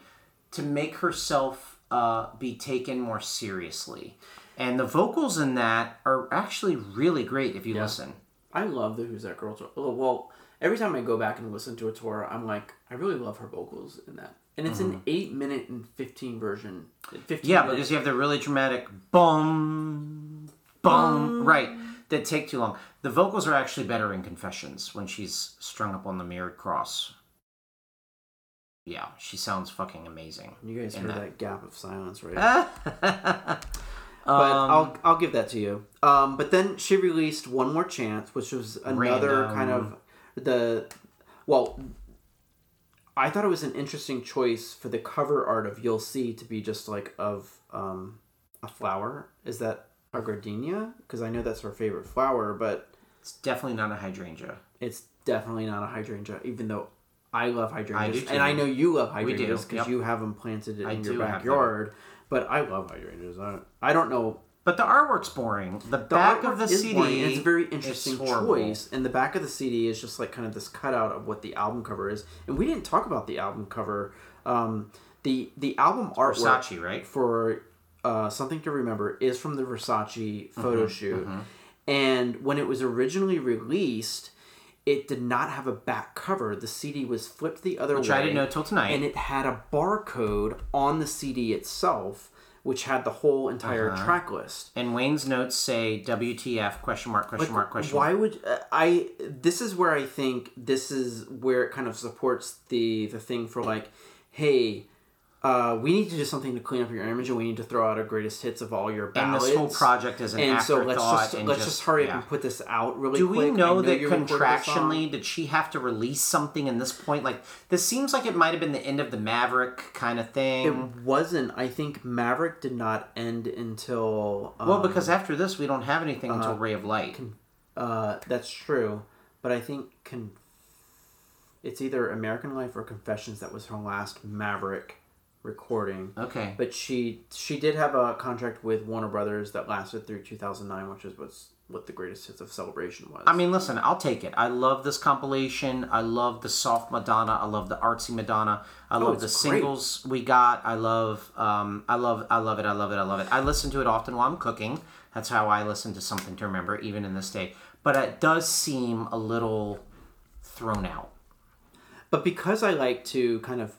to make herself uh, be taken more seriously and the vocals in that are actually really great if you listen I love the Who's That Girl tour. Well, well, every time I go back and listen to a tour, I'm like, I really love her vocals in that. And it's an 8 minute and 15 version. 15 Mm-hmm. yeah minutes. because you have the really dramatic boom boom right that take too long the vocals are actually better in confessions when she's strung up on the mirrored cross yeah she sounds fucking amazing You guys heard that. that. gap of silence, right? but but I'll I'll give that to you. Um, but then she released one more chance, which was another Random. kind of the well. I thought it was an interesting choice for the cover art of "You'll See" to be just like of um, a flower. Is that a gardenia? Because I know that's her favorite flower, but It's definitely not a hydrangea. it's definitely not a hydrangea. Even though I love hydrangeas, too. and I know you love hydrangeas because yep. you have them planted I in your have them. backyard. But I love hydrangeas. I, I don't know But the artwork's boring. The, the back of the CD. boring, it's a very interesting choice. And the back of the CD is just like kind of this cutout of what the album cover is. And we didn't talk about the album cover. Um, the the album artwork Versace, right? for uh, something to remember is from the Versace photo Mm-hmm, shoot. And when it was originally released, it did not have a back cover. The CD was flipped the other Which way. I didn't know till tonight. And it had a barcode on the CD itself, which had the whole entire Uh-huh. track list. And Wayne's notes say WTF question mark question mark question mark. Why mark. would uh, I? This is where I think this is where it kind of supports the the thing for like, hey, uh, we need to do something to clean up your image, and we need to throw out our greatest hits of all your And ballads. this whole project is an and so let's just and let's just, hurry up and put this out really Do quick. we know, I that contractually did she have to release something in this point? Like this seems like it might have been the end of the Maverick kind of thing. It wasn't. I think Maverick did not end until. Um, well, because after this we don't have anything until Ray of Light. Uh, that's true, but I think con- it's either American Life or Confessions that was her last Maverick recording. Okay. But she she did have a contract with Warner Brothers that lasted through 2009, which is what's what the greatest hits of Celebration was. I mean, listen, I'll take it. I love this compilation. I love the soft Madonna. I love the artsy Madonna. I love Oh, it's the great. singles we got. I love, um, I love, I love it. I love it. I love it. I listen to it often while I'm cooking. That's how I listen to something to remember, even in this day. But it does seem a little thrown out. But because I like to kind of,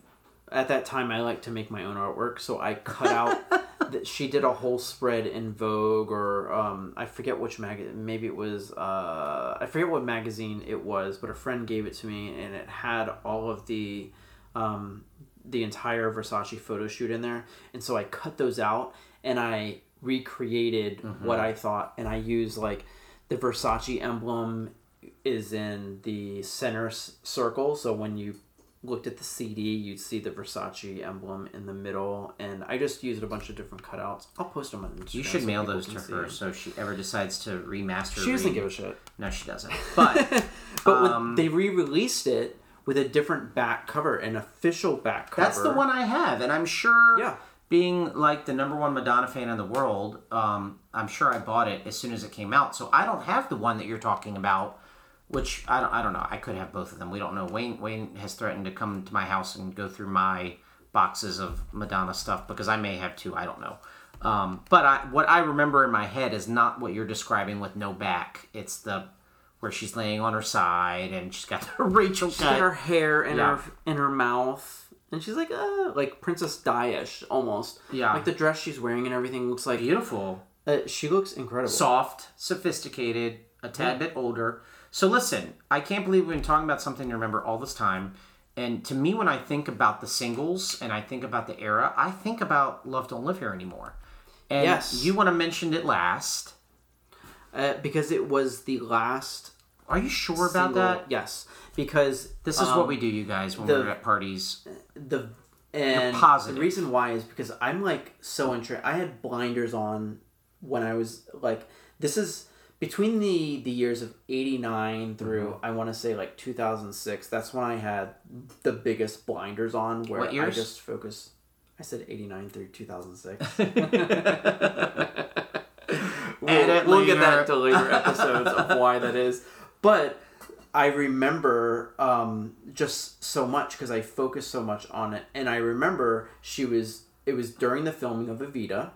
at that time, I like to make my own artwork, so I cut out that she did a whole spread in Vogue or um, I forget which magazine. Maybe it was uh, I forget what magazine it was, but a friend gave it to me, and it had all of the um, the entire Versace photo shoot in there, and so I cut those out and I recreated what I thought, and I used like the Versace emblem is in the center s- circle, so when you looked at the CD, you'd see the Versace emblem in the middle, and I just used a bunch of different cutouts. I'll post them on Instagram. You should so mail those to her so she ever decides to remaster. She doesn't re- give a shit. No, she doesn't. But But Um, they re-released it with a different back cover, an official back cover. that's the one I have, and I'm sure. Yeah. Being like the number one Madonna fan in the world, um, I'm sure I bought it as soon as it came out. So I don't have the one that you're talking about, which I don't. I don't know. I could have both of them. We don't know. Wayne Wayne has threatened to come to my house and go through my boxes of Madonna stuff because I may have two. I don't know. Um, but I, what I remember in my head is not what you're describing with no back. It's the where she's laying on her side and she's got the Rachel She's got cut. her hair in Yeah. her in her mouth, and she's like, uh, like Princess Di-ish almost. Yeah. Like the dress she's wearing and everything looks like. Beautiful. Uh, she looks incredible. soft, sophisticated, a tad bit older. So listen, I can't believe we've been talking about something to remember all this time. And to me, when I think about the singles and I think about the era, I think about Love Don't Live Here Anymore. And Yes. you want to mention it last. uh, because it was the last. Are you sure about that? Yes, because This is um, what we do, you guys, when the- we're at parties. the and positive. the reason why is because I'm like so intrigued. I had blinders on when I was like this is between the the years of 89 through Mm-hmm. I want to say like 2006 that's when I had the biggest blinders on where I just focus I said 89 through 2006 we'll, we'll get that to later episodes of why that is. But I remember um, just so much because I focused so much on it, and I remember she was. It was during the filming of Evita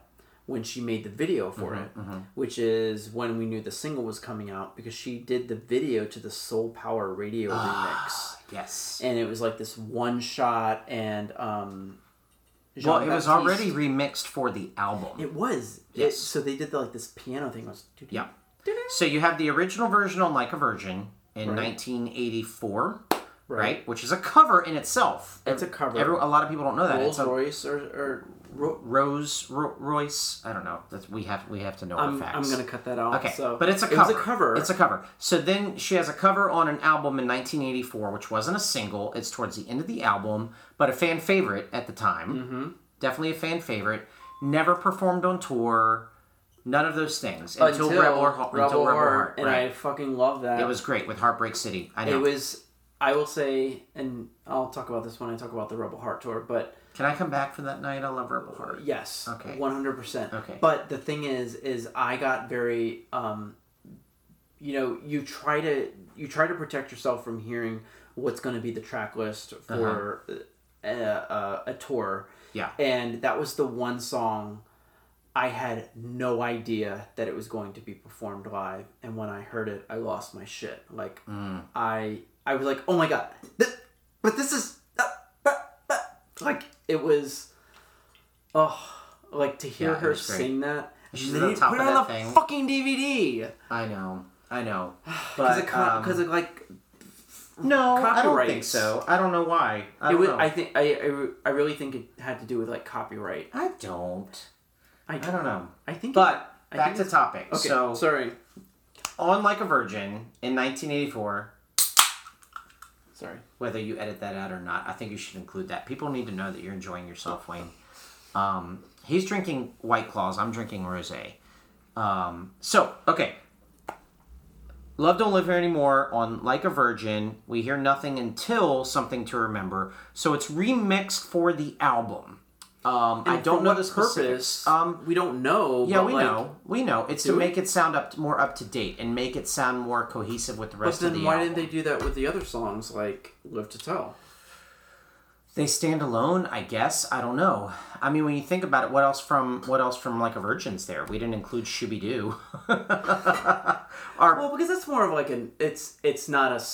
when she made the video for Mm-hmm, it, which is when we knew the single was coming out because she did the video to the Soul Power Radio Ah. remix, Yes. and it was like this one shot and. Um, Well, it was already remixed for the album. It was. Yes. It, so they did the, like this piano thing. Was Yeah. So you have the original version on Like a Virgin in Right. 1984, right. Right. Which is a cover in itself. It's a cover. Every, a lot of people don't know that. Rolls It's a Royce or, or Ro- Rose Ro- Royce. I don't know. That's we have we have to know our I'm, facts. I'm gonna cut that out. Okay, so but it's a It cover. was a cover. It's a cover. So then she has a cover on an album in 1984, which wasn't a single. It's towards the end of the album, but a fan favorite at the time. Mm-hmm. Definitely a fan favorite. Never performed on tour. None of those things until, Rebel, or, Rebel until Rebel Heart, Heart. and right. I fucking love that. It was great with Heartbreak City. I know. It was. I will say, and I'll talk about this when I talk about the Rebel Heart tour. But Can I come back for that night? I love Rebel Heart. yes, Okay. one hundred percent. Okay. But the thing is, is I got very, um, you know, you try to you try to protect yourself from hearing what's going to be the track list for a, a, a tour. Yeah. and that was the one song I had no idea that it was going to be performed live, and when I heard it, I lost my shit. Like Mm. I, I was like, "Oh my god!" Th- but this is, uh, uh, uh," like it was, oh, like to hear Yeah, her sing that. She's they the top put of it on that the thing. fucking DVD I know. I know. because But it because um, it like no, I don't think so. I don't know why. I it don't was. know. I think I, I I really think it had to do with like copyright. I don't. I, I don't know. I think. But I back think to topic. okay, So sorry, on Like a Virgin in 1984, sorry. whether you edit that out or not, I think you should include that. People need to know that you're enjoying yourself, Wayne. Um, he's drinking White Claws. I'm drinking rosé. Um, so okay. Love Don't Live Here Anymore on Like a Virgin. We hear nothing until Something to Remember. So it's remixed for the album. Um, I don't know the purpose. Um, we don't know. Yeah, but, we like, know. We know. It's to we? make it sound up more up to date and make it sound more cohesive with the rest of the side. But then the why album. didn't they do that with the other songs like "Live to Tell"? They stand alone, I guess. I don't know. I mean, when you think about it, what else from what else from like a Virgin's there? We didn't include Shoo-Bee-Doo. Well, because that's more of like an it's it's not a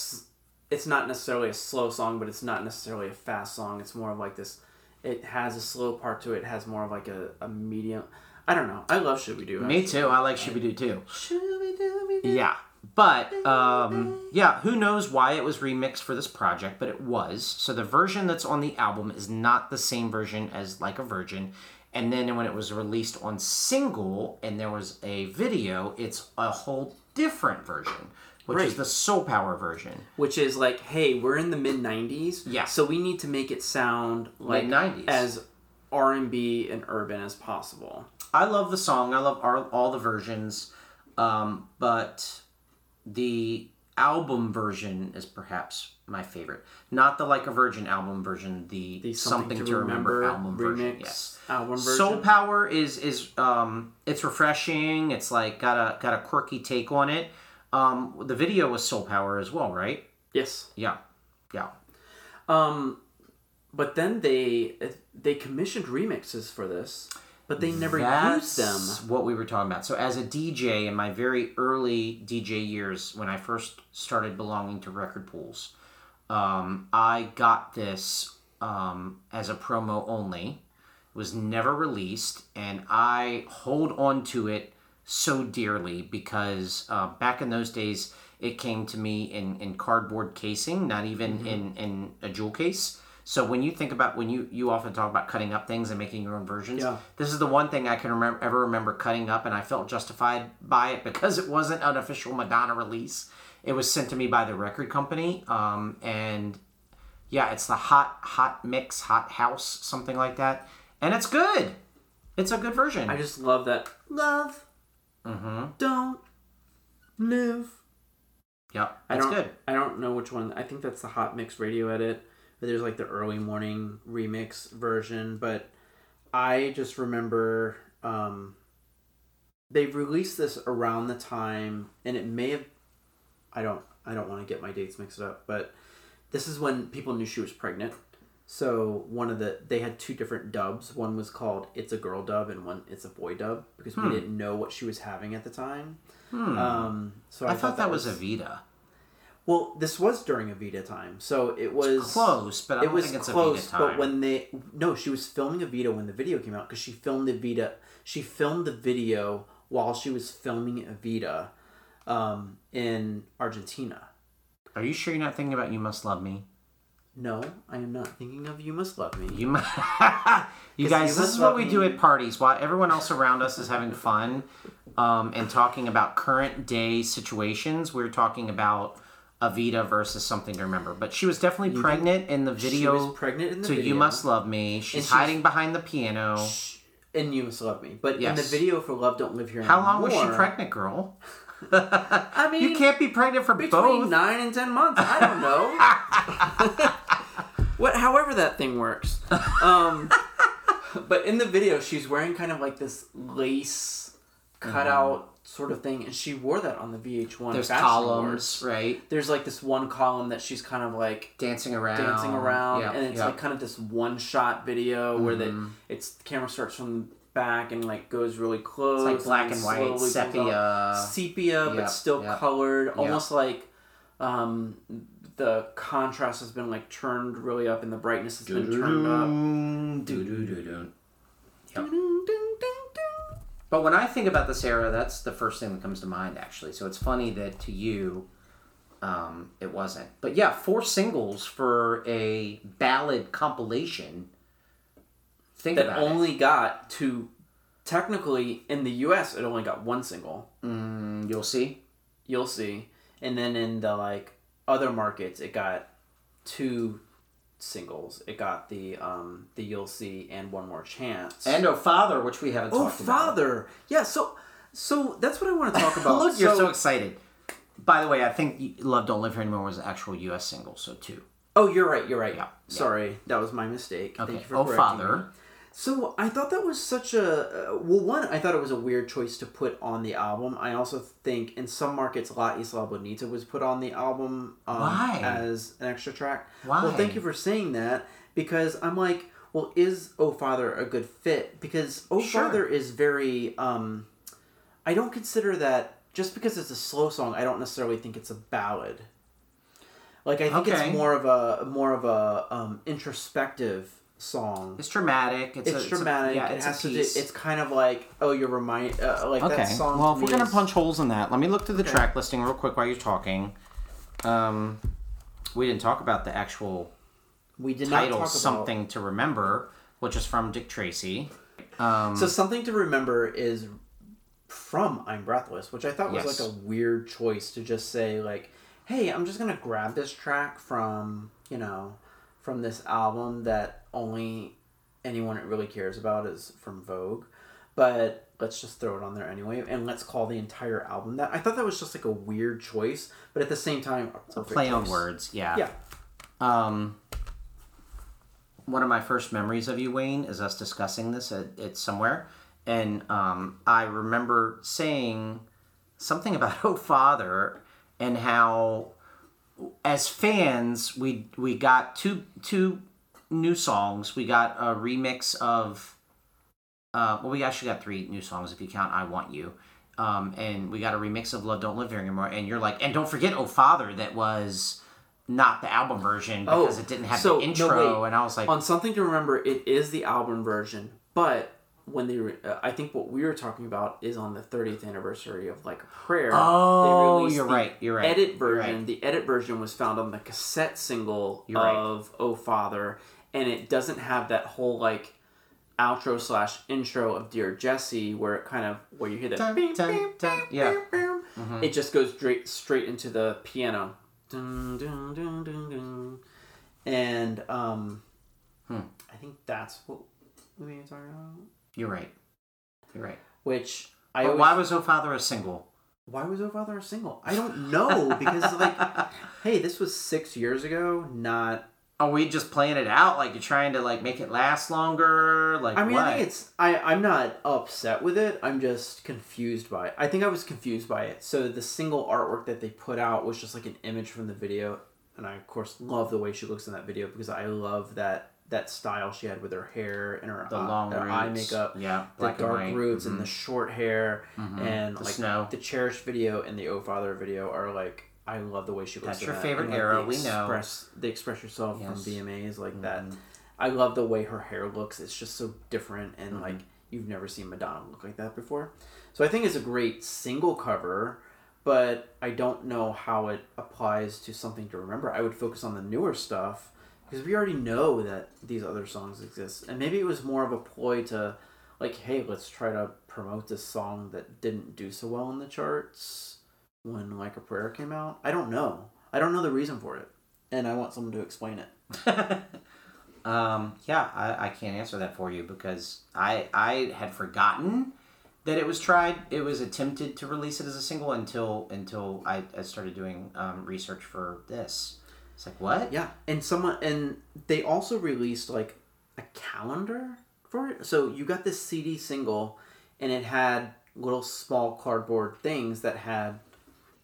it's not necessarily a slow song, but it's not necessarily a fast song. It's more of like this. It has a slow part to it. It has more of like a, a medium. I don't know. I love Shoo-Bee-Doo. Me too. I like Shoo-Bee-Doo too. Should we we do? Yeah. But um, yeah, who knows why it was remixed for this project, but it was. So the version that's on the album is not the same version as Like a Virgin. And then when it was released on single and there was a video, it's a whole different version, which is the Soul Power version. Which is like, hey, we're in the mid '90s. Yeah. So we need to make it sound like Mid-90s. as R and B and urban as possible. I love the song. I love all, all the versions, um, but the album version is perhaps my favorite. Not the Like a Virgin album version. The, The Something, to, remember, album remix version. Yes. album version. Soul Power is is um, it's refreshing. It's like got a got a quirky take on it. Um, the video was Soul Power as well, right? yes. Yeah, yeah. Um, but then they they commissioned remixes for this, but they never That's used them. what we were talking about. So, as a DJ in my very early DJ years, when I first started belonging to record pools, um, I got this um, as a promo only. It was never released, and I hold on to it so dearly because uh, back in those days, it came to me in, in cardboard casing, not even in, in a jewel case. So when you think about when you you often talk about cutting up things and making your own versions, Yeah. this is the one thing I can remember ever remember cutting up, and I felt justified by it because it wasn't an official Madonna release. It was sent to me by the record company, um, and yeah, it's the hot hot mix, hot house, something like that, and it's good. It's a good version. I just love that. Love, mm-hmm. don't live. Yep, I that's don't, good. I don't know which one. I think that's the Hot Mix Radio Edit. But there's like the early morning remix version. But I just remember um, they released this around the time, and it may have. I don't. I don't want to get my dates mixed up, but this is when people knew she was pregnant. So one of the they had two different dubs. One was called "It's a Girl" dub, and one "It's a Boy" dub because we didn't know what she was having at the time. Um, so I, Hmm. I thought that was Evita. well, this was during Evita time, so it was Close, but I it was think it's close. Evita time. But when they no, she was filming Evita when the video came out because she filmed Evita. She filmed the video while she was filming Evita um, in Argentina. Are you sure you're not thinking about "You Must Love Me"? No, I am not thinking of "You Must Love Me." You, mu- you guys, You this is what we Me- do at parties while everyone else around us is having fun um, and talking about current day situations. We're talking about Evita versus something to remember. But she was definitely pregnant in the She video. was pregnant in the to video. "You Must Love Me." She's she's- hiding behind the piano. and "You Must Love Me," but in the video for "Love Don't Live Here." How long was she pregnant, girl? I mean, you can't be pregnant for between both. nine and ten months. I don't know. what, however that thing works. Um, but in the video, she's wearing kind of like this lace cutout sort of thing, and she wore that on the VH1. Mm-hmm. There's columns, Awards. right? There's like this one column that she's kind of like Dancing around. dancing around, Yep, and it's yep. like kind of this one shot video where the Mm-hmm. it's the camera starts from back and like goes really close. It's like black then and white, sepia. sepia, Yep, but still yep, colored, almost like um, the contrast has been like turned really up and the brightness has been turned up. Yep. But when I think about this era, that's the first thing that comes to mind, actually. So it's funny that to you, um, it wasn't. But yeah, four singles for a ballad compilation. Think That only got to technically in the U.S. it only got one single. Mm, you'll see. You'll see, and then in the like other markets it got two singles. It got the um the You'll See and One More Chance. And Oh Father, which we haven't Oh talked about. Oh Father. Yeah, so so that's what I want to talk about. Look, you're so excited. By the way, I think Love Don't Live Here Anymore was an actual U.S. single, so two. Oh, you're right. You're right. Yeah, Sorry, that was my mistake. Okay. Thank you for Oh Father. me. So I thought that was such a uh, well. One, I thought it was a weird choice to put on the album. I also think in some markets, La Isla Bonita was put on the album um, Why? as an extra track. Why? Well, thank you for saying that because I'm like, well, is Oh Father a good fit? Because Oh Sure. Father is very. Um, I don't consider that just because it's a slow song. I don't necessarily think it's a ballad. Like I think Okay. it's more of a more of a um, introspective song. It's dramatic. It's, It's a, dramatic. It's a, yeah, it has a to do. It's kind of like oh, you're remind uh, like okay. that song. well, if we're me gonna is- punch holes in that, let me look through the Okay. track listing real quick while you're talking. Um, we didn't talk about the actual we did not title, talk about "Something to Remember," which is from Dick Tracy. Um, So something to remember is from I'm Breathless, which I thought was Yes. like a weird choice to just say like, "Hey, I'm just gonna grab this track from you know, from this album that only anyone it really cares about is from Vogue, but let's just throw it on there anyway, and let's call the entire album that." I thought that was just like a weird choice, but at the same time, a perfect play on words, yeah. Yeah. Um, one of my first memories of you, Wayne, is us discussing this at, at somewhere, and um, I remember saying something about "Oh Father" and how, as fans, we we got two two new songs. We got a remix of. Uh, well, we actually got three new songs if you count "I Want You," um, and we got a remix of "Love Don't Live Here Anymore." And you're like, and don't forget "Oh Father," that was not the album version because Oh, it didn't have so, the intro. wait. and I was like, on something to remember it is the album version but when they re- uh, i think what we were talking about is on the 30th anniversary of like a prayer Oh, released you're the right, you're right, edit version right. the edit version was found on the cassette single You're right. of oh father and it doesn't have that whole like outro slash intro of dear Jessie where it kind of where you hear that Dun, beep, dun, beep, dun, beep, yeah. beep. it just goes straight straight into the piano dun, dun, dun, dun, dun. and um Hmm. I think that's what we were talking about. You're right, you're right. Which I But always, why was "Oh Father" a single? why was Oh Father a single? I don't know because like, hey, this was six years ago. Not. Are we just playing it out? Like you're trying to like make it last longer? Like I mean, what? I think it's. I I'm not upset with it. I'm just confused by it. I think I was confused by it. So the single artwork that they put out was just like an image from the video, and I of course love the way she looks in that video because I love that that style she had with her hair and her, the eye- long her eye makeup. Yeah, the dark and roots and Mhm. the short hair and The like snow. the cherished video and the oh father video are like I love the way she looks. That's your that. favorite And, like, era, we know. Express, the express yourself Yes. from VMAs like that. Mhm. I love the way her hair looks. It's just so different and Mm-hmm. like you've never seen Madonna look like that before. So I think it's a great single cover, but I don't know how it applies to something to remember. I would focus on the newer stuff because we already know that these other songs exist. And maybe it was more of a ploy to like, hey, let's try to promote this song that didn't do so well in the charts when Like a Prayer came out. I don't know. I don't know the reason for it. And I want someone to explain it. um, yeah, I, I can't answer that for you because I I had forgotten that it was tried. It was attempted to release it as a single until until I, I started doing um, research for this. It's like what? Yeah, and someone and they also released like a calendar for it. So you got this CD single, and it had little small cardboard things that had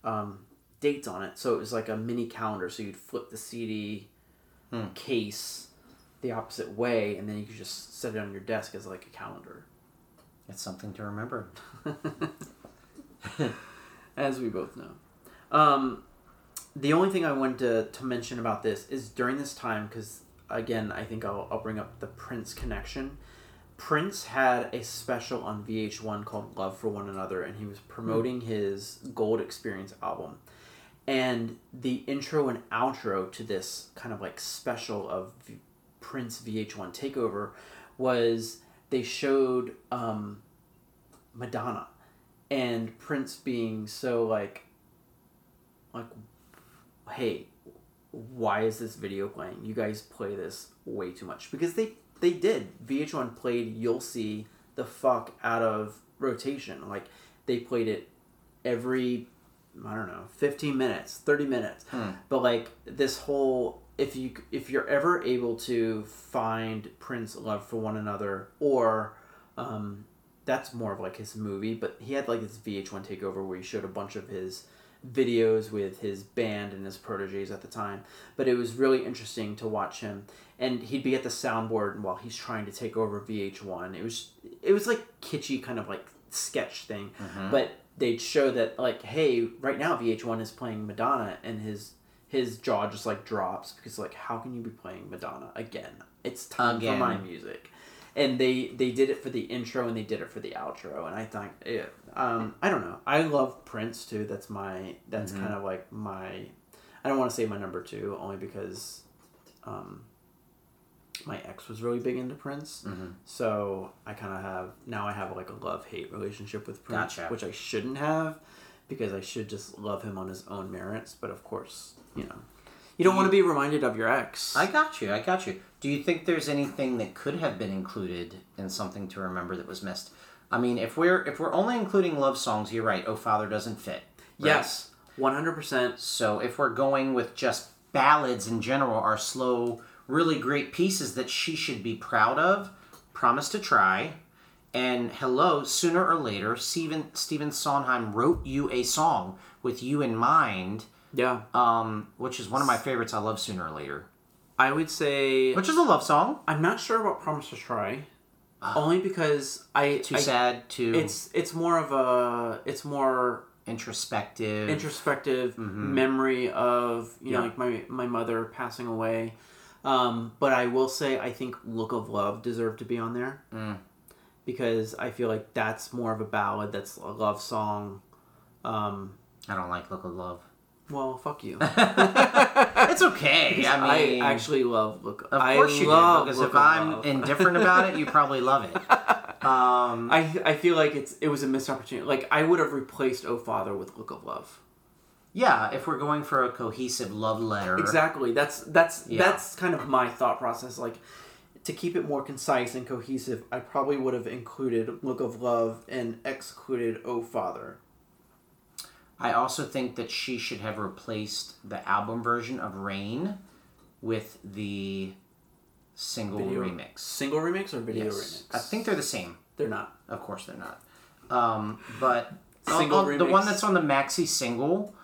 um, dates on it. So it was like a mini calendar. So you'd flip the CD Hmm. case the opposite way, and then you could just set it on your desk as like a calendar. It's something to remember. as we both know. Um, the only thing I wanted to, to mention about this is during this time, because again, I think I'll, I'll bring up the Prince connection. Prince had a special on VH1 called Love for One Another, and he was promoting his Gold Experience album. And the intro and outro to this kind of like special of v- Prince VH1 Takeover was they showed um, Madonna and Prince being so like like hey why is this video playing? You guys play this way too much. Because they they did. VH1 played you'll see the fuck out of rotation. Like they played it every I don't know 15 minutes 30 minutes. Hmm. but like this whole if you if you're ever able to find Prince love for one another or um that's more of like his movie, but he had like this VH1 takeover where he showed a bunch of his videos with his band and his proteges at the time. But it was really interesting to watch him, and he'd be at the soundboard while he's trying to take over VH1. It was it was like kitschy kind of like sketch thing, mm-hmm. but they'd show that like hey, right now VH1 is playing Madonna, and his his jaw just like drops because like how can you be playing Madonna again? It's time Again. for my music. And they they did it for the intro and they did it for the outro and I think it, um I don't know. I love Prince too. That's my that's Mm-hmm. kind of like my I don't want to say my number 2 only because um my ex was really big into Prince. Mm-hmm. So I kind of have now I have like a love hate relationship with Prince, Gotcha. which I shouldn't have because I should just love him on his own merits. But of course, you know, you don't want to be reminded of your ex. I got you. I got you. Do you think there's anything that could have been included in something to remember that was missed? I mean, if we're if we're only including love songs, you're right. Oh, Father doesn't fit. right? yes, one hundred percent. So if we're going with just ballads in general, are slow, really great pieces that she should be proud of. Promise to try. And hello, sooner or later, Steven Stephen Sondheim wrote you a song with you in mind, Yeah, um, which is one of my favorites. I love sooner or later, I would say which is a love song. I'm not sure about Promise to Try, only because I. Too I- sad, too It's it's more of a it's more introspective. introspective memory of you know Mm-hmm. Like my my mother passing away um, but i will say i think look of love deserved to be on there Mm. because i feel like that's more of a ballad that's a love song um, I don't like Look of Love. Well fuck you It's okay. I I, mean, actually love look of I course you love do. Because if I'm Love. indifferent about it, you probably love it. Um, I, I feel like it's it was a missed opportunity like i would have replaced oh father with look of love yeah, if we're going for a cohesive love letter, Exactly. That's that's Yeah. that's kind of my thought process. Like to keep it more concise and cohesive, I probably would have included "Look of Love" and excluded "Oh Father." I also think that she should have replaced the album version of Rain with the single Video remix. Single remix or video Yes. remix? I think they're the same. they're not. Of course they're not. Um, but Single on- the one that's on the maxi single,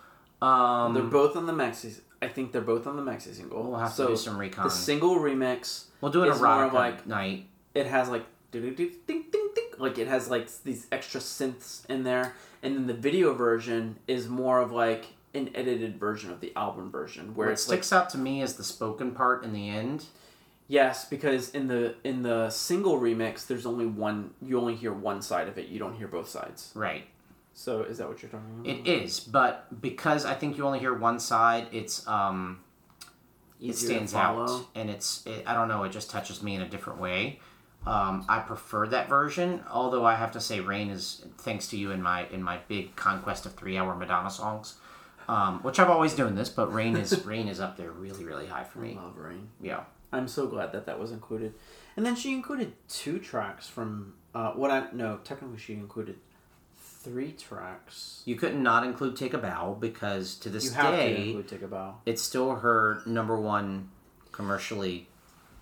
um, they're both on the maxi. I think they're both on the maxi single. we'll have so to do some recon. the single remix, we'll do more erotic of like- night. it has like ding ding ding. Like it has like these extra synths in there, and then the video version is more of like an edited version of the album version, where What it's like sticks out to me is the spoken part in the end. Yes, because in the in the single remix, there's only one. You only hear one side of it. You don't hear both sides. Right. So is that what you're talking about? It is, but because I think you only hear one side, it's um, it stands out, and it's it, I don't know, it just touches me in a different way. Um, I prefer that version, although I have to say, Rain is thanks to you in my in my big conquest of three hour Madonna songs, um, which I've always doing this, but Rain is Rain is up there really really high for me. Love Rain. Yeah, I'm so glad that that was included, and then she included two tracks from uh, what I no technically she included three tracks. you couldn't not include Take a Bow because to this You have to day include Take a Bow. it's still her number one commercially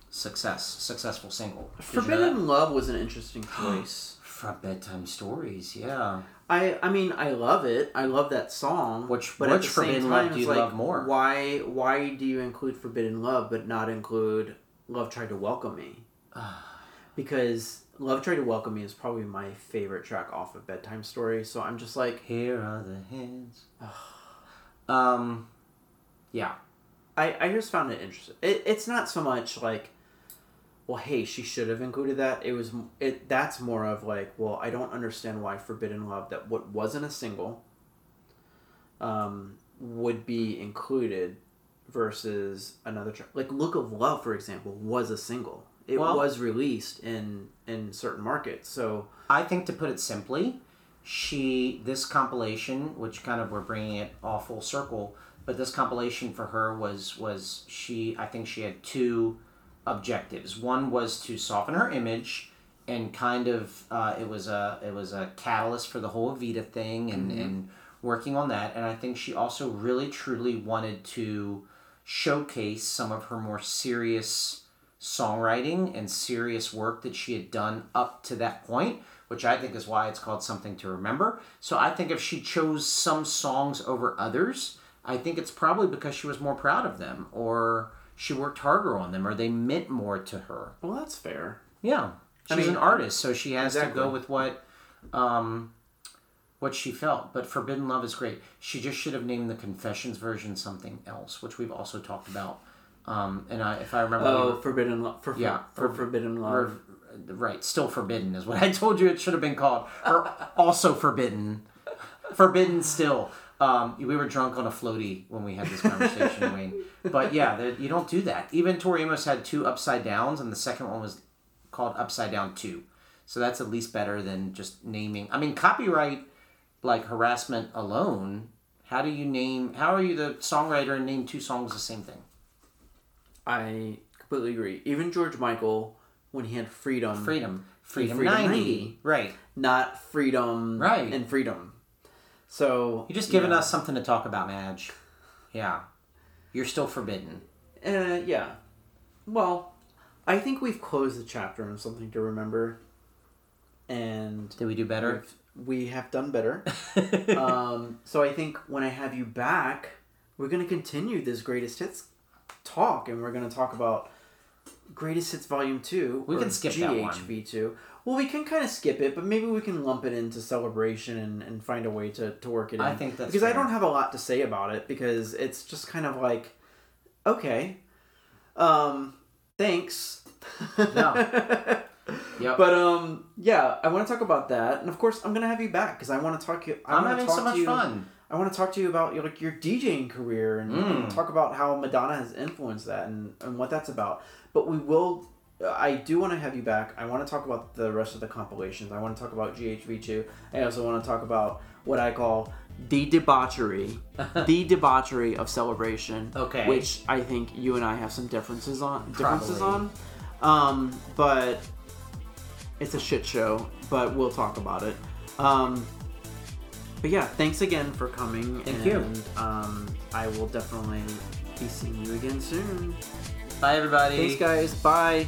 success successful single. Did you know? Forbidden Love was an interesting choice. From bedtime stories, yeah. I I mean I love it. I love that song. Which- but which at the same Forbidden time, Love do you like, love more? Why why do you include Forbidden Love but not include Love Tried to Welcome Me? because Love Tried to Welcome Me is probably my favorite track off of Bedtime Story. So I'm just like Here are the hands. um, yeah. I I just found it interesting. It, it's not so much like. Well, hey, she should have included that. It was it. That's more of like, well, I don't understand why Forbidden Love that what wasn't a single. Um, would be included, versus another track like "Look of Love," for example, was a single. It Well- was released in in certain markets. So I think to put it simply, she this compilation, which kind of we're bringing it all full circle, but this compilation for her was was she. I think she had two objectives. One was to soften her image and kind of uh, it was a it was a catalyst for the whole Evita thing and and working on that. And I think she also really truly wanted to showcase some of her more serious songwriting and serious work that she had done up to that point, which I think is why it's called Something to Remember. So I think if she chose some songs over others, I think it's probably because she was more proud of them or she worked harder on them or they meant more to her. well, that's fair. Yeah. I She's mean, an artist, so she has exactly. to go with what um what she felt. But Forbidden Love is great. She just should have named the Confessions version something else, which we've also talked about. Um, and I, if I remember, we Oh, were- forbidden love. For, Yeah, for, for- forbidden love. or- right, still forbidden is what I told you it should have been called, or also forbidden, forbidden still. Um, we were drunk on a floaty when we had this conversation, Wayne. But yeah, you don't do that. Even Tori Amos had two upside downs, and the second one was called Upside Down Two. So that's at least better than just naming. I mean, copyright like harassment alone. How do you name? How are you the songwriter and name two songs the same thing? I completely agree. Even George Michael, when he had freedom, Freedom, freedom, Freedom 90. 90. right? not freedom, Right. and freedom. So You're just giving yeah. us something to talk about, Madge. Yeah. You're still forbidden. Uh, yeah. Well, I think we've closed the chapter on something to remember, and Did we do better? we've- done better. um, so I think when I have you back, we're gonna continue this greatest hits talk, and we're gonna talk about greatest hits volume two. We can skip that one. GHV two. Well, we can kind of skip it, but maybe we can lump it into celebration and, and find a way to, to work it in. I think that's because I don't have a lot to say about it because it's just kind of like, okay, um, thanks. Yeah. Yep. But um, yeah, I want to talk about that, and of course, I'm gonna have you back because I want to talk you. I I'm having so much you, fun. I want to talk to you about your, like your DJing career and, and Mm. talk about how Madonna has influenced that and, and what that's about. But we will. I do want to have you back. I want to talk about the rest of the compilations. I want to talk about GHV2. I also want to talk about what I call the debauchery, the debauchery of celebration. Okay. Which I think you and I have some differences on. Differences Probably. on. Um, but it's a shit show. But we'll talk about it. Um, but yeah, thanks again for coming. Thank and, you. Um, I will definitely be seeing you again soon. Bye, everybody. Thanks, guys. Bye.